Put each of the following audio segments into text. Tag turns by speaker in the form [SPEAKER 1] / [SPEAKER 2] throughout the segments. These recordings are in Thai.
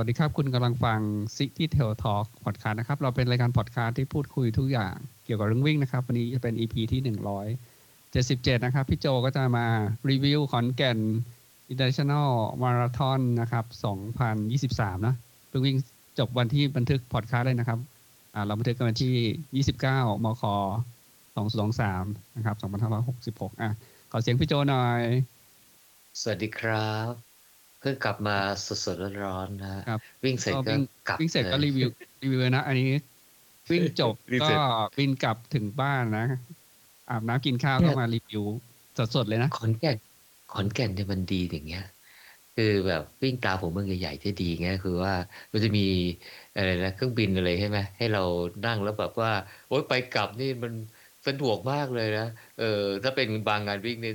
[SPEAKER 1] สวัสดีครับ คุณกำลังฟัง City Tail Talk Podcast นะครับ เราเป็นรายการพอดคาสต์ที่พูดคุยทุกอย่างเกี่ยวกับเรื่องวิ่งนะครับ วันนี้จะเป็น EP ที่ 177 นะครับ พี่โจก็จะมารีวิวขอนแก่น International Marathon นะครับ 2023 นะเพิ่งวิ่งจบวันที่บันทึกพอดคาสต์เลยนะครับเราบันทึกกันวันที่ 29 มค 2023 นะครับ 2566 อะ ขอเสียงพี่โจหน่อย
[SPEAKER 2] สวัสดีครับ เพิ่งกลับมาสดๆร้อนๆนะฮะ
[SPEAKER 1] ครับ
[SPEAKER 2] วิ่งเสร็จ
[SPEAKER 1] ก็
[SPEAKER 2] ก็
[SPEAKER 1] วิ่ง
[SPEAKER 2] กลับ
[SPEAKER 1] วิ่งเสร็จก็
[SPEAKER 2] ลย
[SPEAKER 1] รีวิวรีวิวนะ อันนี้ วิ่งจบ
[SPEAKER 2] วิ่ง
[SPEAKER 1] ก็
[SPEAKER 2] เสร็จ
[SPEAKER 1] บินกลับถึงบ้านนะ อาบน้ำกินข้าว
[SPEAKER 2] เนี่
[SPEAKER 1] ก็
[SPEAKER 2] ย
[SPEAKER 1] มารีวิวสดๆเลยนะ
[SPEAKER 2] ขอนแก่นขอนแก่นเนี่ยมันดีอย่างเงี้ย คือแบบวิ่งตามผมเมืองใหญ่ๆที่ดีเงี้ยคือว่ามันจะมีอะไรนะเครื่องบินอะไรใช่ไหมให้เรานั่งแล้วแบบว่า โอ๊ยไปกลับนี่มันสะดวกมากเลยนะ เออถ้าเป็นบางงานวิ่งเนี่ย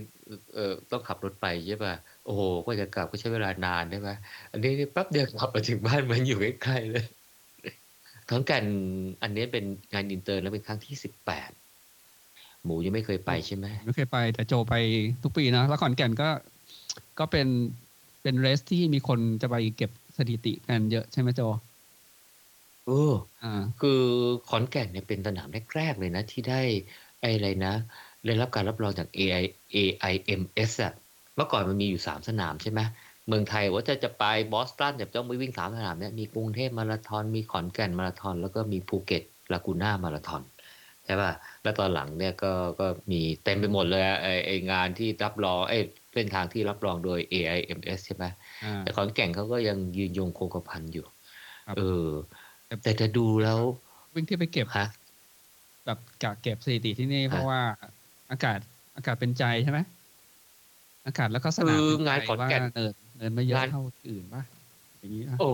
[SPEAKER 2] เออต้องขับรถไปใช่ป่ะ โอ้โหก็จะกลับก็ใช้เวลานาน ใช่ไหม อันนี้นี่แป๊บเดียวกลับมาถึงบ้านมันอยู่ใกล้ ๆ เลย ขอนแก่น อันนี้เป็นงานอินเตอร์แล้วเป็นครั้งที่สิบแปดหมูยังไม่เคยไปใช่ไหม
[SPEAKER 1] ไม่เคยไป แต่โจไปทุกปีนะ แล้วขอนแก่นก็ ก็เป็น เป็น race ที่มีคนจะไปเก็บสถิติกันเยอะใช่ไหมโจ
[SPEAKER 2] เออ
[SPEAKER 1] อ่า
[SPEAKER 2] คือขอนแก่นเนี่ยเป็นสนามแรก ๆ เลยนะที่ได้ ไอ้อะไรนะ ได้รับการรับรองจาก AI AIMS อะ เมื่อก่อนมันมีอยู่สามสนามใช่ไหมเมืองไทยว่าจะจะไปบอสตันจะต้องไปวิ่งสามสนามเนี่ยมีกรุงเทพมาราธอนมีขอนแก่นมาราธอน แล้วก็มีภูเก็ตลากูน่ามาราธอนใช่ป่ะแล้วตอนหลังเนี่ยก็ก็มีเต็มไปหมดเลยอะไอ้ไอ้งานที่รับรองไอ้เส้นทางที่รับรองโดย AIMS ใช่ไหม
[SPEAKER 1] อ่า
[SPEAKER 2] แต่ขอนแก่นเขาก็ยังยืนยงคงกระพันอยู่
[SPEAKER 1] ครับ
[SPEAKER 2] เออ
[SPEAKER 1] แต่
[SPEAKER 2] แต่จะดูแล้ว
[SPEAKER 1] วิ่งที่ไปเก็บ
[SPEAKER 2] ฮะ
[SPEAKER 1] แบบกะเก็บสถิติที่นี่เพราะว่าอากาศอากาศเป็นใจใช่ไหม อากาศแล้วก็สนาม
[SPEAKER 2] คือ
[SPEAKER 1] เป็ใจ
[SPEAKER 2] งานขอนแก่น
[SPEAKER 1] ว่าเนินเนินไม่เยอะ
[SPEAKER 2] งาน
[SPEAKER 1] เท่าที่อื่นป่ะอย่างนี้ป่ะ
[SPEAKER 2] โอ้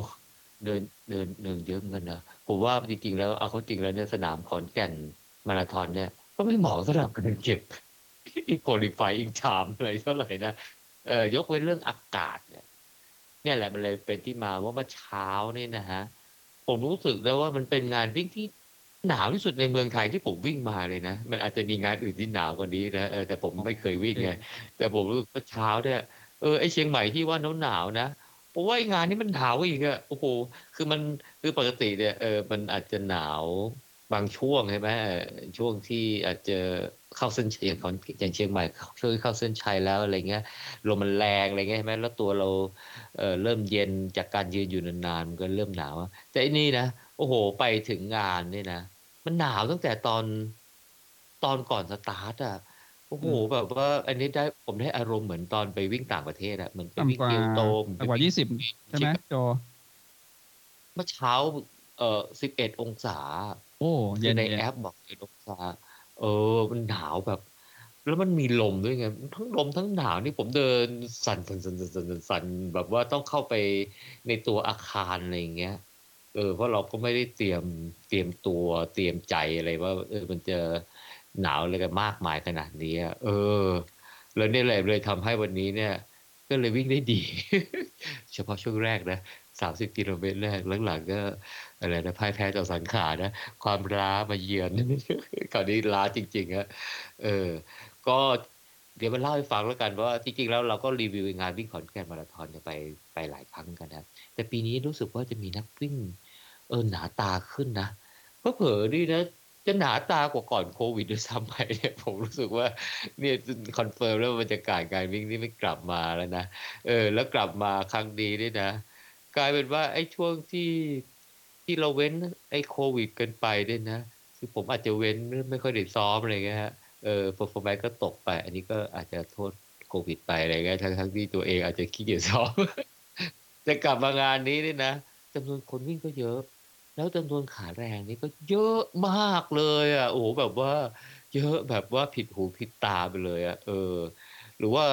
[SPEAKER 2] เดินเดินเดินเยอะเหมือนกันนะผมว่าจริงๆแล้วเอาเข้าจริงแล้วเนี่ยสนามขอนแก่นมาราธอนเนี่ย ก็ไม่เหมาะสำหรับการเก็บอีโคลิฟายอิงชามอะไรเท่าไหร่นะเออยกเว้นเรื่องอากาศเนี่ยเนี่ยแหละมันเลยเป็นที่มาว่าเมื่อเช้านี่นะฮะผมรู้สึกแล้วว่ามันเป็นงานวิ่งที่ หนาวที่สุดในเมืองไทยที่ผมวิ่งมาเลยนะ มันอาจจะมีงานอื่นที่หนาวกว่านี้นะเออแต่ผมไม่เคยวิ่งไงแต่ผมรู้สึกว่าเช้าเนี่ยเออไอเชียงใหม่ที่ว่าหนาวหนาวๆนะผมว่าไองานนี้มันหนาวกว่าอีกอะโอ้โหคือมันคือปกติเนี่ยเออมันอาจจะหนาวบางช่วงใช่ไหมเออช่วงที่อาจจะเข้าเส้นชัยอย่างของอย่างเชียงใหม่ช่วงเข้าเส้นชัยแล้วอะไรเงี้ยลมมันแรงอะไรเงี้ยใช่ไหมแล้วตัวเราเออเริ่มเย็นจากการยืนอยู่นานๆมันก็เริ่มหนาวอะแต่อันนี้นะโอ้โห ไปถึงงานเนี่ยนะ มันหนาวตั้งแต่ตอนตอนก่อนสตาร์ทอะโอ้โหแบบว่า อันนี้ได้ผมได้อารมณ์เหมือนตอนไปวิ่งต่างประเทศอะเหมือนไปวิ่ง
[SPEAKER 1] ต่ำกว่า
[SPEAKER 2] เกียวโตม
[SPEAKER 1] ต่ำกว่ายี่สิบใช่ไหมโจ
[SPEAKER 2] เมื่อเช้า เอ่อสิบเอ็ดองศา
[SPEAKER 1] โอ้
[SPEAKER 2] คื
[SPEAKER 1] เย็
[SPEAKER 2] น
[SPEAKER 1] เย็น ใน
[SPEAKER 2] แอปบอก11องศา เออ มันหนาวแบบ แล้วมันมีลมด้วยไง ทั้งลมทั้งหนาวนี่ผมเดินสั่นสั่นสั่นสั่นสั่นสั่นสั่นแบบว่าต้องเข้าไปในตัวอาคารอะไรอย่างเงี้ย เออเพราะเราก็ไม่ได้เตรียมเตรียมตัวเตรียมใจอะไรว่าเออมันจะหนาวอะไรกันมากมายขนาดนี้เออ แล้วเนี่ยแหละเลยทำให้วันนี้เนี่ย ก็เลยวิ่งได้ดี เฉพาะช่วงแรกนะสามสิบกิโลเมตรแรกหลังๆก็อะไรนะพ่ายแพ้ต่อสังขารนะ ความล้ามาเยือนคราวนี้ล้าจริงๆฮะเออ ก็ เดี๋ยวมาเล่าให้ฟังแล้วกันว่าจริงๆแล้วเราก็รีวิวงานวิ่งขอนแก่นมาราธอนไปไปหลายครั้งกันนะแต่ปีนี้รู้สึกว่าจะมีนักวิ่งเออหนาตาขึ้นนะเพราะเผลอนี่นะจะหนาตากว่าก่อนโควิดด้วยซ้ำไปเนี่ยผมรู้สึกว่าเนี่ย confirm แล้วบรรยากาศการวิ่งนี่ไม่กลับมาแล้วนะเออ แล้วกลับมาครั้งนี้นี่นะ กลายเป็นว่าไอ้ช่วงที่ที่เราเว้นไอ้โควิดกันไปเนี่ยนะ คือผมอาจจะเว้นไม่ค่อยได้ซ้อมอะไรเงี้ยฮะ เออ performance ก็ตกไป อันนี้ก็อาจจะโทษโควิดไปอะไรเงี้ยทั้งทั้งที่ตัวเองอาจจะขี้เกียจซ้อมจะกลับมางานนี้นี่นะจำนวนคนวิ่งก็เยอะ แล้วจำนวนขาแรงนี่ก็เยอะมากเลยอะโอ้โหแบบว่า เยอะแบบว่าผิดหูผิดตาไปเลยอะเออ หรือว่า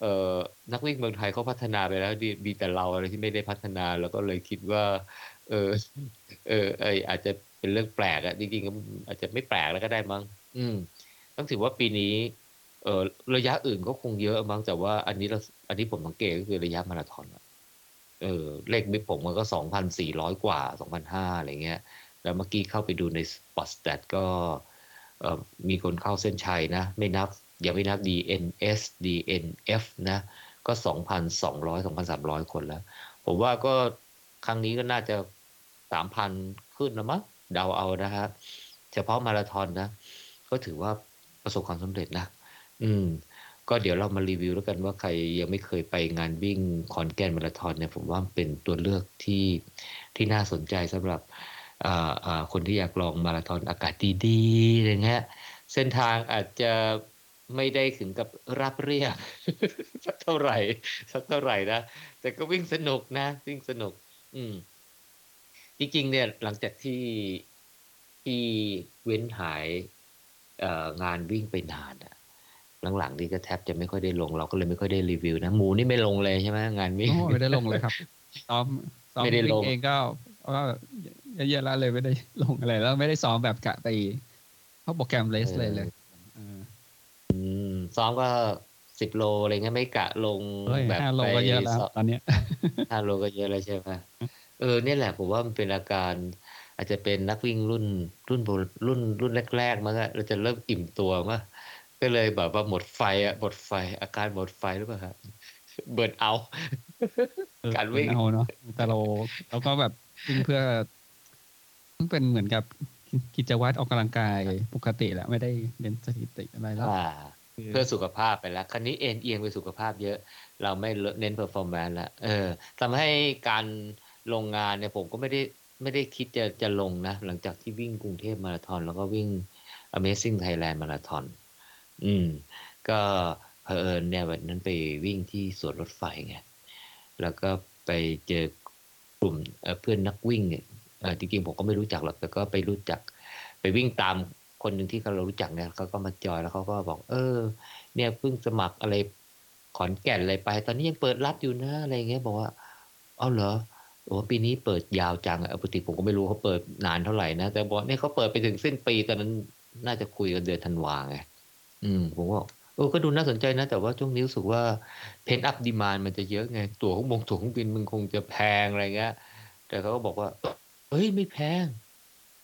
[SPEAKER 2] เออนักวิ่งเมืองไทยเขาพัฒนาไปแล้วดีมีแต่เราอะไรที่ไม่ได้พัฒนาแล้วก็เลยคิดว่า เออ เออไออาจจะเป็นเรื่องแปลกอะจริงๆก็อาจจะไม่แปลกแล้วก็ได้มั้ง อืม ต้องถือว่าปีนี้ เออระยะอื่นก็คงเยอะมั้งแต่ว่า อันนี้เราอันนี้ผมสังเกตก็คือระยะมาราธอนเออเลขมิผมมันก็สองพันสี่ร้อยกว่าสองพันห้าอะไรเงี้ย แล้วเมื่อกี้เข้าไปดูใน Spot Stat ก็เออมีคนเข้าเส้นชัยนะ ไม่นับ อย่าไม่นับ DNS DNF นะ ก็2,200 2,300คนแล้ว ผมว่าก็ครั้งนี้ก็น่าจะสามพันขึ้นนะมั้งเดาเอานะฮะ เฉพาะมาราธอนนะ ก็ถือว่า ประสบความสำเร็จนะ อืม ก็เดี๋ยวเรามารีวิวแล้วกันว่าใครยังไม่เคยไปงานวิ่งคอนแกนมาราธอนเนี่ยผมว่าเป็นตัวเลือกที่ที่น่าสนใจสำหรับอ่าอ่าคนที่อยากลองมาราธอนอากาศดีๆอะไรเงี้ยเส้นทางอาจจะไม่ได้ถึงกับราบเรียบสักเท่าไหร่สักเท่าไหร่นะแต่ก็วิ่งสนุกนะ วิ่งสนุก อืม จริงๆ เนี่ยหลังจากที่ที่เว้นหาย งานวิ่งไปนานอะหลังๆนี่ก็แทบจะไม่ค่อยได้ลง เราก็เลยไม่ค่อยได้รีวิวนะหมูนี่ไม่ลงเลยใช่ไหมงานวิ่ง
[SPEAKER 1] โอ้ไม่ได้ลงเลยครับซ้อมซ้อม
[SPEAKER 2] ไม่ได้
[SPEAKER 1] วิ่
[SPEAKER 2] ล
[SPEAKER 1] ง
[SPEAKER 2] ง
[SPEAKER 1] เองก็ก็เยอะๆแล้วเลยไม่ได้ลงอะไรแล้วไม่ได้ซ้อมแบบกะไปเข้าโปรแกรมเลสเลยเลยเออ
[SPEAKER 2] อืมซ้อมก็สิบโลอะไรเงี้ยไม่กะลง
[SPEAKER 1] เฮ้ย
[SPEAKER 2] แบบ
[SPEAKER 1] ห้าโล
[SPEAKER 2] ไป
[SPEAKER 1] ก็เยอะแล้ว
[SPEAKER 2] ซ้อม
[SPEAKER 1] ตอนเนี้ย
[SPEAKER 2] ห้าโลก็เยอะแล้วใช่ไหมเออเนี่ยแหละผมว่ามันเป็นอาการ อาจจะเป็นนักวิ่งรุ่นรุ่นโบรุ่นรุ่นแรก ๆมั้งอะเราจะเริ่มอิ่มตัวมั้งก็เลยแบบว่าหมดไฟอะหมดไฟ อาการหมดไฟหรือเปล่าครับ burn out เอ
[SPEAKER 1] อ
[SPEAKER 2] การวิ่ง
[SPEAKER 1] เนาะแต่เราเราก็แบบวิ่งเพื่อมันเป็นเหมือนกับกิจวัตรออกกำลังกายปกติแหละไม่ได้เน้นสถิติอะไรแล้ว
[SPEAKER 2] อ่าเพื่อสุขภาพไปแล้ว ครั้งนี้เอ็นเอียงไปสุขภาพเยอะ เราไม่เน้น performance แล้วเออทำให้การลงงานเนี่ยผมก็ไม่ได้ ไม่ได้คิดจะจะลงนะ หลังจากที่วิ่งกรุงเทพมาราธอน แล้วก็วิ่ง Amazing Thailand มาราธอน อืม ก็เผอิญเนี่ยวันนั้นไปวิ่งที่สวนรถไฟไง แล้วก็ไปเจอกลุ่มเเพื่อนนักวิ่งเนี่ยจริงๆผมก็ไม่รู้จักหรอก แต่ก็ไปรู้จัก ไปวิ่งตามคนหนึ่งที่เรารู้จักเนี่ยเขาก็มาจอยแล้วเขาก็บอก เออ เนี่ยเพิ่งสมัครอะไรขอนแก่นอะไรไป ตอนนี้ยังเปิดรับอยู่นะอะไรเงี้ยบอกว่า เอาเหรอ โอ้ปีนี้เปิดยาวจังอะปกติผมก็ไม่รู้เขาเปิดนานเท่าไหร่นะ แต่บอกเนี่ยเขาเปิดไปถึงสิ้นปีตอนนั้นน่าจะคุยกันเดือนธันวาไงอืม ผมก็เออก็ดูน่าสนใจนะ แต่ว่าช่วงนี้รู้สึกว่าเพนอัพดีมานมันจะเยอะไง ตั๋วของบงตั๋วเครื่องบินมันคงจะแพงอะไรเงี้ย แต่เขาก็บอกว่าเอ้ยไม่แพง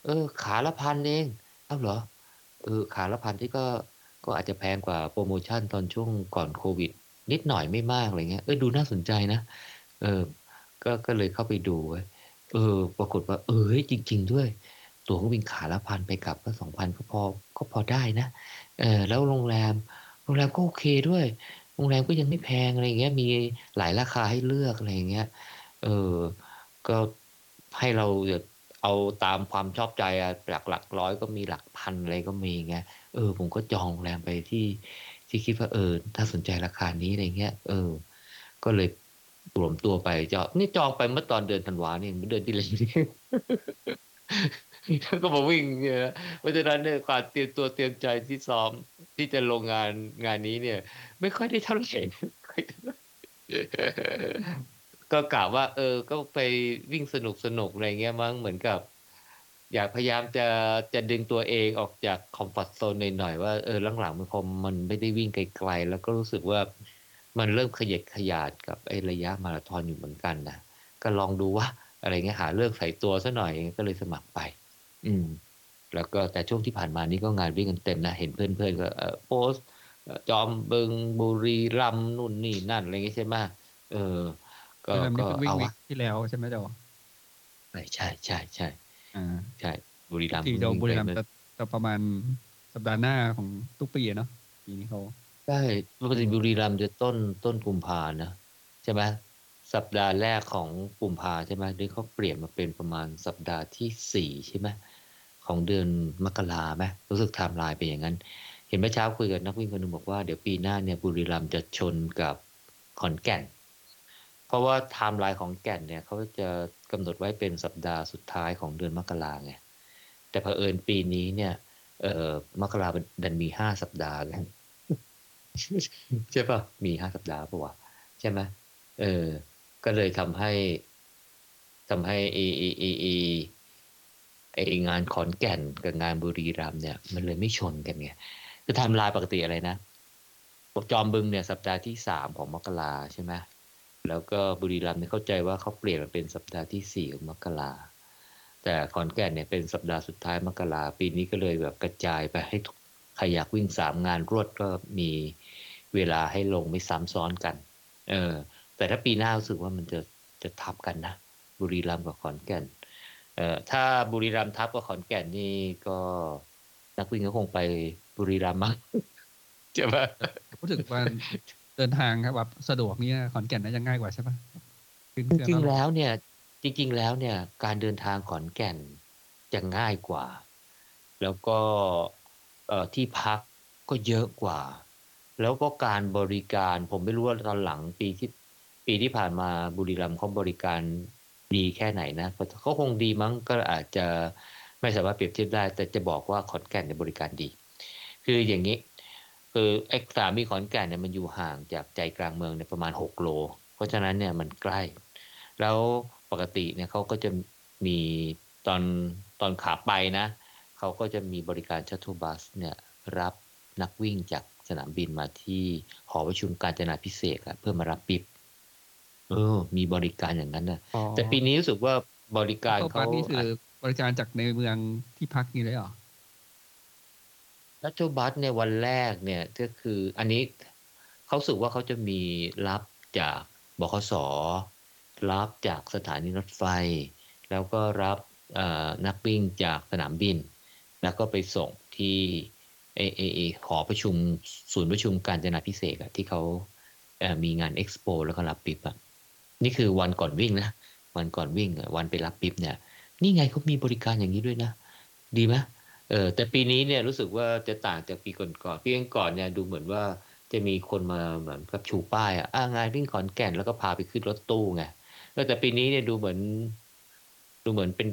[SPEAKER 2] เออ ขาละพันเองเอ้าเหรอ เออ ขาละพันที่ก็ก็อาจจะแพงกว่าโปรโมชั่นตอนช่วงก่อนโควิด นิดหน่อยไม่มากอะไรเงี้ย เออดูน่าสนใจนะ เออ ก็ก็เลยเข้าไปดูไว้เออ ปรากฏว่า เออเฮ้ยจริง ๆ ด้วย ตั๋วเครื่องบินขาละพันไปกลับก็สองพันก็พอก็พอได้นะเออแล้วโรงแรม โรงแรมก็โอเคด้วย โรงแรมก็ยังไม่แพงอะไรเงี้ย มีหลายราคาให้เลือกอะไรเงี้ย เออ ก็ให้เราเอาตามความชอบใจอะหลักหลักร้อยก็มีหลักพันอะไรก็มีไงเออ ผมก็จองโรงแรมไปที่ที่คิดว่าเออถ้าสนใจราคานี้อะไรเงี้ย เออ ก็เลย รวมตัวไปจองนี่จองไปเมื่อตอนเดือนธันวาเนี่ยเมื่อเดือนที่แล้วนี่ก็มาวิ่งเนี่ยเพราะฉะนั้นเนี่ยความเตรียมตัวเตรียมใจที่ซ้อมที่จะลงงานงานนี้เนี่ย ไม่ค่อยได้เท่าไหร่ก็กล่าวว่า เออ ก็ไปวิ่งสนุกสนุกอะไรเงี้ยมั้งเหมือนกับ อยากพยายามจะจะดึงตัวเองออกจาก comfort zone หน่อยๆว่าเออหลังๆมันคงมันไม่ได้วิ่งไกลๆแล้วก็รู้สึกว่า มันเริ่มขยักขยาดกับไอ้ระยะมาราธอนอยู่เหมือนกันนะก็ลองดูว่าอะไรเงี้ยหาเรื่องใส่ตัวซะหน่อยก็เลยสมัครไป อืม แล้วก็แต่ช่วงที่ผ่านมานี่ก็งานวิ่งกันเต็มนะเห็นเพื่อนๆก็เอ่อโพสต์เอ่อจอมบึงบุรีรัมย์นู่นนี่นั่นอะไรเงี้ยใช่ไหมเออ ก็
[SPEAKER 1] เริ่มนี่
[SPEAKER 2] ก็
[SPEAKER 1] คือวิ่ง
[SPEAKER 2] เอา
[SPEAKER 1] week ที่แล้วใช่ไหมจอ
[SPEAKER 2] ใช่ใช่ใช่ใช่
[SPEAKER 1] อ่า
[SPEAKER 2] ใช่ บุรีรัมย์
[SPEAKER 1] ที่โด
[SPEAKER 2] วิ่ง
[SPEAKER 1] บุรี
[SPEAKER 2] ไป
[SPEAKER 1] รัมย์
[SPEAKER 2] เมื่อ
[SPEAKER 1] จะจะประมาณสัปดาห์หน้าของทุกปีอะเนาะปีนี้เขา
[SPEAKER 2] ใช่ ปกติบุรีรัมย์จะต้น ต้นกุมภานะ ใช่ไหม สัปดาห์แรกของกุมภาใช่ไหมหรือเขาเปลี่ยนมาเป็นประมาณสัปดาห์ที่สี่ใช่ไหม ของเดือนมกราไหมรู้สึกไทม์ไลน์เป็นอย่างนั้น เห็นเมื่อเช้าคุยกับนักวิ่งคนหนึงบอกว่าเดี๋ยวปีหน้าเนี่ยบุรีรัมย์จะชนกับขอนแก่น เพราะว่าไทม์ไลน์ของแก่นเนี่ยเขาจะกำหนดไว้เป็นสัปดาห์สุดท้ายของเดือนมกราไง แต่เผอิญปีนี้เนี่ย เอ่อ มกราดันมีห้าสัปดาห์กัน ใช่ปะมีห้าสัปดาห์ปะวะใช่ไหมเออ ก็เลยทำให้ทำให้ไอไอไอไอไองานขอนแก่นกับงานบุรีรัมย์เนี่ย มันเลยไม่ชนกันไงคือไทม์ไลน์ปกติอะไรนะบอกจอมบึงเนี่ยสัปดาห์ที่สามของมกราใช่ไหมแล้วก็บุรีรัมย์เนี่ยเข้าใจว่าเขาเปลี่ยนมาเป็นสัปดาห์ที่สี่ของมกราแต่ขอนแก่นเนี่ยเป็นสัปดาห์สุดท้ายมกราปีนี้ก็เลยแบบกระจายไปให้ใครอยากวิ่งสามงานรวดก็มี เวลาให้ลงไม่ซ้ำซ้อนกัน เออ แต่ถ้าปีหน้ารู้สึกว่ามันจะจะทับกันนะบุรีรัมย์กับขอนแก่น เอ่อ ถ้าบุรีรัมย์ทับกับขอนแก่นนี่ก็นักวิ่งก็คงไปบุรีรัมย์มั้งใช่ปะ
[SPEAKER 1] พูดถึงว่าเดินทางครับแบบสะดวกนี่ขอนแก่นน่าจะง่ายกว่าใช่ปะขึ้น
[SPEAKER 2] จ
[SPEAKER 1] เครื่อง
[SPEAKER 2] ริงๆ
[SPEAKER 1] แล้ว
[SPEAKER 2] แล้วเนี่ย จริง ๆ แล้วเนี่ย การเดินทางขอนแก่นจะง่ายกว่า แล้วก็เอ่อที่พักก็เยอะกว่า แล้วก็การบริการ ผมไม่รู้ว่าตอนหลังปีที่ปีที่ผ่านมาบุรีรัมย์เขาบริการดีแค่ไหนนะเขาคงดีมั้งก็อาจจะไม่สามารถเปรียบเทียบได้ แต่จะบอกว่าขอนแก่นเนี่ยบริการดี คืออย่างนี้ คือไอ้สานีขอนแก่นเนี่ยมันอยู่ห่างจากใจกลางเมืองเนี่ยประมาณหกโล เพราะฉะนั้นเนี่ยมันใกล้ แล้วปกติเนี่ยเขาก็จะมีตอนตอนขาไปนะเขาก็จะมีบริการชัต t ูบัสเนี่ยรับนักวิ่งจาก สนามบินมาที่หอประชุมการจนาพิเศษกอะเพื่อมารับปิบเออ มีบริการอย่างนั้นนะ
[SPEAKER 1] อ๋อ
[SPEAKER 2] แต่ปีนี้รู้สึกว่าบริการ
[SPEAKER 1] เข้า
[SPEAKER 2] เขา
[SPEAKER 1] พักนี่คือบริการจากในเมืองที่พักนี่เลยเหรอ
[SPEAKER 2] ชัต t ูบัสเนี่ยวันแรกเนี่ยก็คืออันนี้เขาสึกว่าเขาจะมีรับจากบขสรับจากสถานีรถไฟ แล้วก็รับเอ่อนักวิ่งจากสนามบิน แล้วก็ไปส่งที่ เอเอเอหอประชุมศูนย์ประชุมการจนาพิเศษอะที่เขาเอมีงานเอ็กซ์โปแล้วก็รับปิ๊บอะนี่คือวันก่อนวิ่งนะ วันก่อนวิ่งวันไปรับปิ๊บเนี่ย นี่ไงเขามีบริการอย่างนี้ด้วยนะ ดีไหมเออแต่ปีนี้เนี่ยรู้สึกว่าจะต่างจากปีก่อนๆปีก่อนเนี่ยดูเหมือนว่าจะมีคนมาเหมือนกับชูป้ายอะอ่างานวิ่งขอนแก่นแล้วก็พาไปขึ้นรถตู้ไงเออแต่ปีนี้เนี่ยดูเหมือน ดูเหมือนเป็น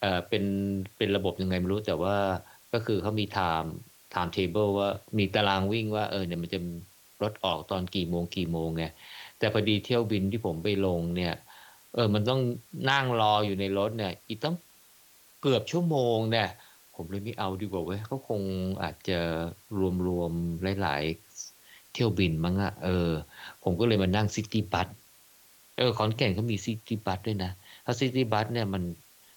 [SPEAKER 2] เออเป็นเป็นระบบยังไงไม่รู้แต่ว่า ก็คือเขามี time time table ว่ามีตารางวิ่งว่าเออเนี่ยมันจะรถออกตอนกี่โมงกี่โมงไงแต่พอดีเที่ยวบินที่ผมไปลงเนี่ย เออมันต้องนั่งรออยู่ในรถเนี่ย อีกต้องเกือบชั่วโมงเนี่ยผมเลยไม่เอาดีกว่าเว้ยเขาคงอาจจะรวมๆหลาย ๆ เที่ยวบินมั้งอะเออ ผมก็เลยมานั่ง city bus เออขอนแก่นเขามี city bus ด้วยนะถ้า city bus เนี่ยมัน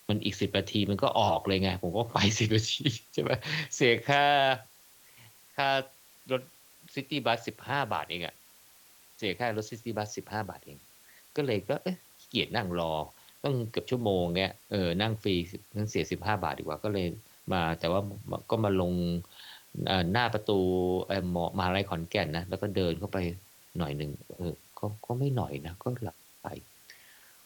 [SPEAKER 2] มันอีกสิบนาทีมันก็ออกเลยไง ผมก็ไปสิบนาทีใช่ไหมเสียค่าค่ารถ city bus สิบห้าบาทเองอะเสียค่ารถ city bus สิบห้าบาทเอง ก็เลยก็เอ๊ะขี้เกียจนั่งรอต้องเกือบชั่วโมงเงี้ยเออนั่งฟรีนั่งเสียสิบห้าบาทดีกว่าก็เลยมาแต่ว่าก็มาลงหน้าประตูเออมอมหาลัยขอนแก่นนะ แล้วก็เดินเข้าไปหน่อยหนึ่งเออก็ก็ไม่หน่อยนะ ก็หลักไป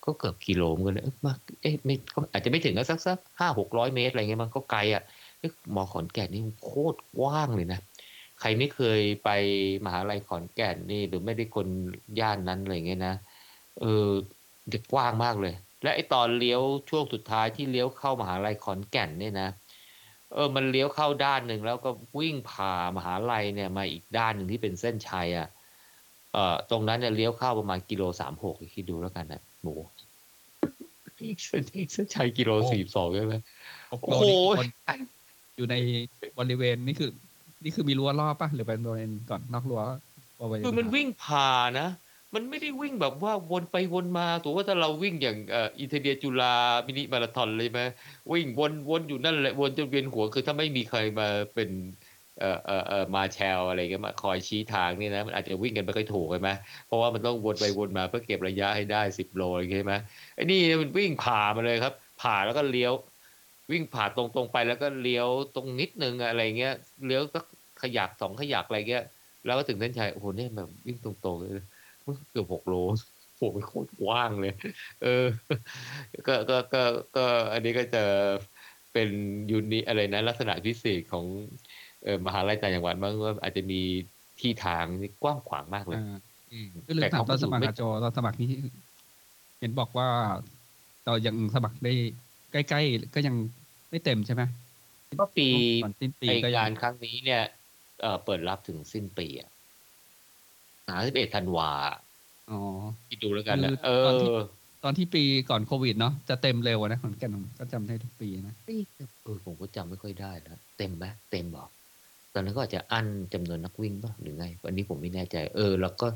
[SPEAKER 2] ก็เกือบกิโลเหมือนกันเลยเอ๊ะมาเอ๊ะไม่ก็อาจจะไม่ถึงก็สักสักห้าหกร้อยเมตรอะไรเงี้ยมันก็ไกลอะเอ๊ะมอขอนแก่นนี่โคตรกว้างเลยนะใครไม่เคยไปมหาลัยขอนแก่นนี่หรือไม่ได้คนย่านนั้นอะไรเงี้ยนะเออเด็กกว้างมากเลย และไอตอนเลี้ยวช่วงสุดท้ายที่เลี้ยวเข้ามหาลัยขอนแก่นเนี่ยนะเออมันเลี้ยวเข้าด้านหนึ่งแล้วก็วิ่งผ่ามหาลัยเนี่ยมาอีกด้านหนึ่งที่เป็นเส้นชัยอะเออตรงนั้นเนี่ยเลี้ยวเข้าประมาณกิโลสามหกคิดดูแล้วกันนะหมู เส้นเส้นชัยกิโล
[SPEAKER 1] โอ้
[SPEAKER 2] สี่สองใช่ไหม
[SPEAKER 1] หก
[SPEAKER 2] โอ้
[SPEAKER 1] โล
[SPEAKER 2] โห
[SPEAKER 1] นี่คนอยู่ในบริเวณนี่คือ นี่คือมีรั้วรอบปะหรือเป็นบริเวณก่อนนอกรั้วบริเวณ
[SPEAKER 2] คือมันวิ่งผ่านะ มันไม่ได้วิ่งแบบว่าวนไปวนมาถือว่าถ้าเราวิ่งอย่างเอ่ออินเทเดียจุฬามินิมาราธอนเลยไหมวิ่งวนวนอยู่นั่นแหละวนจนเวียนหัวคือถ้าไม่มีใครมาเป็น เอ่อเอ่อเอ่อมาแชลอะไรเงี้ยมาคอยชี้ทางนี่นะมันอาจจะวิ่งกันไม่ค่อยถูกใช่ไหมเพราะว่ามันต้องวนไปวนมาเพื่อเก็บระยะให้ได้สิบโลอะไรเงี้ยใช่ไหมไอ้นี่มันวิ่งผ่ามาเลยครับ ผ่าแล้วก็เลี้ยว วิ่งผ่าตรงๆไปแล้วก็เลี้ยวตรงนิดนึงอะไรเงี้ยเลี้ยวสักขยักสองขยักอะไรเงี้ยแล้วก็ถึงเส้นชัยโอ้โหเนี่ยแบบวิ่งตรงๆเลยเกือบหกโลโอ้โหโคตรกว้างเลย เออ ก็ก็ก็ก็อันนี้ก็จะเป็นยูนิอะไรนะลักษณะพิเศษของ มหาลัยต่างจังหวัดบ้างว่าอาจจะมีที่ทางที่กว้างขวางมากเลย
[SPEAKER 1] อ่า
[SPEAKER 2] อืม
[SPEAKER 1] ก็ลืม
[SPEAKER 2] แต่
[SPEAKER 1] ถาม
[SPEAKER 2] เขา
[SPEAKER 1] ตอนสมัคร
[SPEAKER 2] ไม่
[SPEAKER 1] อะโจตอนสมัครนี่เห็นบอกว่าเรายังสมัครได้ใกล้ๆก็ยังไม่เต็มใช่ไหม
[SPEAKER 2] ก็ปี
[SPEAKER 1] ก่อนสิ้นปี
[SPEAKER 2] ไอ
[SPEAKER 1] ก็ยั
[SPEAKER 2] งางนครั้งนี้เนี่ยเออเปิดรับถึงสิ้นปีอะสามสิบเอ็ดธันวา
[SPEAKER 1] อ๋อ
[SPEAKER 2] คิดดูแล้วกันนะ
[SPEAKER 1] คือ
[SPEAKER 2] เอ
[SPEAKER 1] ตอนที่
[SPEAKER 2] อ
[SPEAKER 1] ตอนที่ปีก่อนโควิดเนาะจะเต็มเร็วอะนะขอนแก่นก็จำได้ทุกปีนะ
[SPEAKER 2] เอ้ยเออผมก็จำไม่ค่อยได้แล้วเต็มไหมเต็มบอก ตอนนั้นก็อาจจะอั้นจำนวนนักวิ่งป่ะหรือไงอันนี้ผมไม่แน่ใจ เออ แล้วก็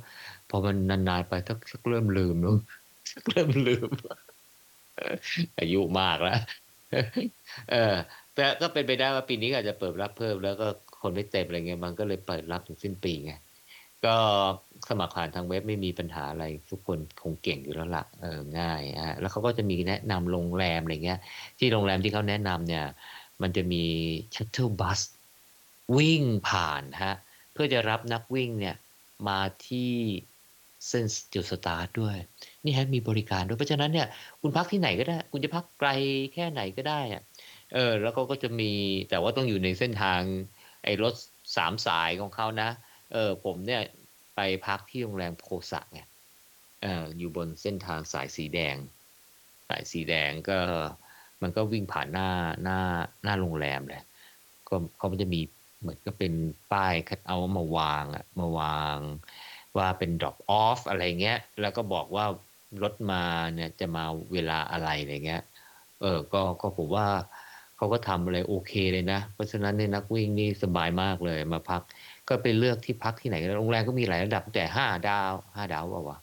[SPEAKER 2] พอมันนานๆไปทักสักเริ่มลืมแล้วสักเริ่มลืม อายุมากแล้วเออ แต่ก็เป็นไปได้ว่าปีนี้อาจจะเปิดรับเพิ่ม แล้วก็คนไม่เต็มอะไรเงี้ยมันก็เลยเปิดรับถึงสิ้นปีไงก็สมัครผ่านทางเว็บไม่มีปัญหาอะไร ทุกคนคงเก่งอยู่แล้วละเออง่ายฮะแล้วเขาก็จะมีแนะนำโรงแรมอะไรเงี้ย ที่โรงแรมที่เขาแนะนำเนี่ย มันจะมี shuttle bus วิ่งผ่านฮะเพื่อจะรับนักวิ่งเนี่ยมาที่เส้นจุดสตาร์ทด้วย นี่ฮะมีบริการด้วยเพราะฉะนั้นเนี่ยคุณพักที่ไหนก็ได้ คุณจะพักไกลแค่ไหนก็ได้อะเออแล้วก็ก็จะมีแต่ว่าต้องอยู่ในเส้นทางไอ้รถสามสายของเขานะเออผมเนี่ยไปพักที่โรงแรมโพสะไงเอออยู่บนเส้นทางสายสีแดง สายสีแดงก็มันก็วิ่งผ่านหน้าหน้าหน้าโรงแรมเลยก็เขาจะมี เหมือนก็เป็นป้ายเอามาวางอะมาวาง ว่าเป็น drop off อะไรเงี้ย แล้วก็บอกว่ารถมาเนี่ยจะมาเวลาอะไรอะไรเงี้ย เออ ก็ก็ผมว่าเขาก็ทำอะไรโอเคเลยนะ เพราะฉะนั้นในนักวิ่งนี่สบายมากเลยมาพัก ก็ไปเลือกที่พักที่ไหนโรงแรมก็มีหลายระดับตั้งแต่ห้าดาวห้าดาวเปล่าวะ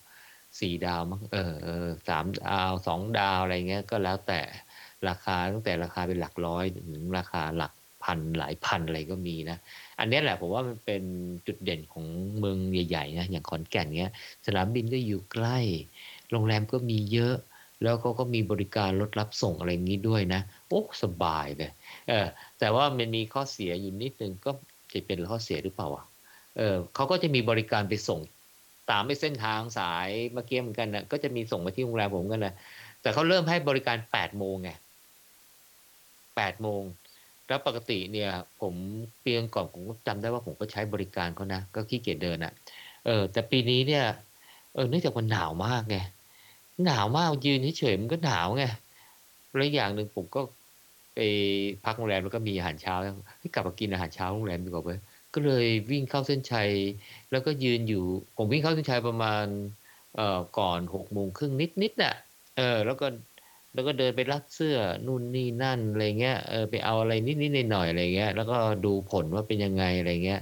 [SPEAKER 2] สี่ดาวมั้งเออเออสามดาวสองดาวอะไรเงี้ย ก็แล้วแต่ราคาตั้งแต่ราคาเป็นหลักร้อยถึงราคาหลัก พันหลายพันอะไรก็มีนะ อันนี้แหละผมว่ามันเป็นจุดเด่นของเมืองใหญ่ๆนะอย่างขอนแก่นเนี้ยสนามบินก็อยู่ใกล้ โรงแรมก็มีเยอะ แล้วเขาก็มีบริการรถรับส่งอะไรงนี้ด้วยนะโอ้สบายเลยเออแต่ว่ามันมีข้อเสียอยู่นิดนึงก็จะเป็นข้อเสียหรือเปล่าวะเออเขาก็จะมีบริการไปส่งตามไปเส้นทางสายเมื่อกี้เหมือนกันนะก็จะมีส่งมาที่โรงแรมผมกันนะแต่เขาเริ่มให้บริการแปดโมงไงแปดโมง แล้วปกติเนี่ย ผมเปียงก่อนผมก็จำได้ว่าผมก็ใช้บริการเขานะ ก็ขี้เกียจเดินอะ เออ แต่ปีนี้เนี่ย เออเนื่องจากมันหนาวมากไงหนาวมากยืนเฉยๆมันก็หนาวไงแล้วอย่างหนึ่งผมก็ไปพักโรงแรมแล้วก็มีอาหารเช้าแล้วกลับมากินอาหารเช้าโรงแรมดีกว่าเว้ยก็เลยวิ่งเข้าเส้นชัย แล้วก็ยืนอยู่ ผมวิ่งเข้าเส้นชัยประมาณเอ่อก่อนหกโมงครึ่งนิดๆน่ะเออ แล้วก็ แล้วก็เดินไปรัดเสื้อนู่นนี่นั่นอะไรเงี้ยเออไปเอาอะไรนิดๆหน่อยๆอะไรเงี้ยแล้วก็ดูผลว่าเป็นยังไงอะไรเงี้ย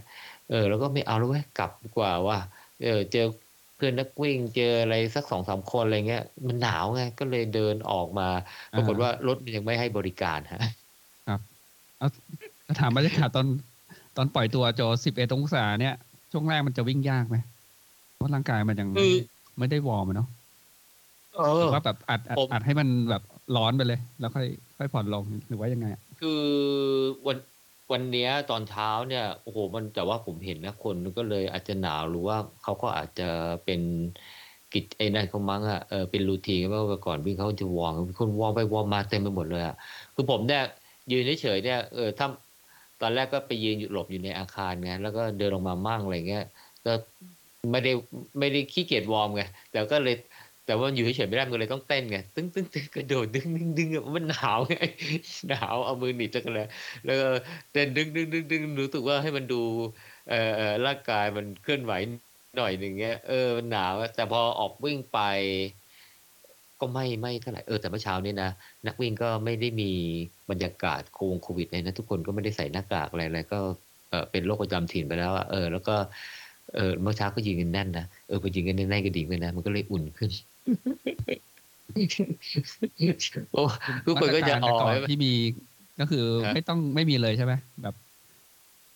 [SPEAKER 2] เออแล้วก็ไม่เอาแล้วเว้ยกลับดีกว่าว่าเออเจอเพื่อนนักวิ่งเจออะไรสักสองสามคนอะไรเงี้ยมันหนาวไงก็เลยเดินออกมาปรากฏว่ารถมันยังไม่ให้บริการฮะ
[SPEAKER 1] ครับเอาถามบรรยากาศตอนตอนปล่อยตัวโจสิบเอ็ดองศาเนี่ยช่วงแรกมันจะวิ่งยากไหมเพราะร่างกายมันยัง
[SPEAKER 2] คือ
[SPEAKER 1] ไม่ได้ warm อะเนาะ
[SPEAKER 2] เอ
[SPEAKER 1] หรือว่าแบบอัดอัด
[SPEAKER 2] ผม
[SPEAKER 1] อัดให้มันแบบร้อนไปเลย แล้วค่อยค่อยผ่อนลงหรือว่ายังไงอะ
[SPEAKER 2] คือวันวันเนี้ยตอนเช้าเนี่ยโอ้โหมันแต่ว่าผมเห็นนะคนก็เลยอาจจะหนาวหรือว่าเขาก็อาจจะเป็นกิจไอ้นั่นเขามั้งอะเออเป็น routine ว่าก่อนวิ่งเขาจะ warm มีคน warm ไป warm มาเต็มไปหมดเลยอะคือผมเนี่ยยืนเฉยๆเนี่ยเออถ้าตอนแรกก็ไปยืนอยู่หลบอยู่ในอาคารไงแล้วก็เดินลงมามั่งอะไรเงี้ยก็ไม่ได้ไม่ได้ขี้เกียจวอร์มไงแต่ก็เลย แต่ว่าอยู่เฉยๆไม่ได้มันเลยต้องเต้นไงตึ้งตึ้งตึ้งกระโดดดึงดึงดึงมันหนาวไงหนาวเอามือหนีบจักรแลแล้วก็เต้นดึงดึงดึงดึงรู้สึกว่าให้มันดูเอ่อร่างกายมันเคลื่อนไหวหน่อยหนึ่งเงี้ยเออมันหนาวแต่พอออกวิ่งไป ก็ไม่ไม่เท่าไหร่เออแต่เมื่อเช้านี้นะนักวิ่งก็ไม่ได้มีบรรยากาศโควงโควิดเลยนะทุกคนก็ไม่ได้ใส่หน้ากากอะไรอะไรก็เออเป็นโรคประจำถิ่นไปแล้วอะเออแล้วก็เออเมื่อเช้าก็ยืนกันแน่นนะเออพอยืนกันแน่นๆก็ดิ่งไปนะมันก็เลยอุ่นขึ้น โอ้ทุกคนก็จะ
[SPEAKER 1] มาตร
[SPEAKER 2] อ๋
[SPEAKER 1] การ
[SPEAKER 2] อ
[SPEAKER 1] แต่ก่อนที่มีก็คือ
[SPEAKER 2] ฮะ
[SPEAKER 1] ไม่ต้องไม่มีเลยใช่ไหมแบบ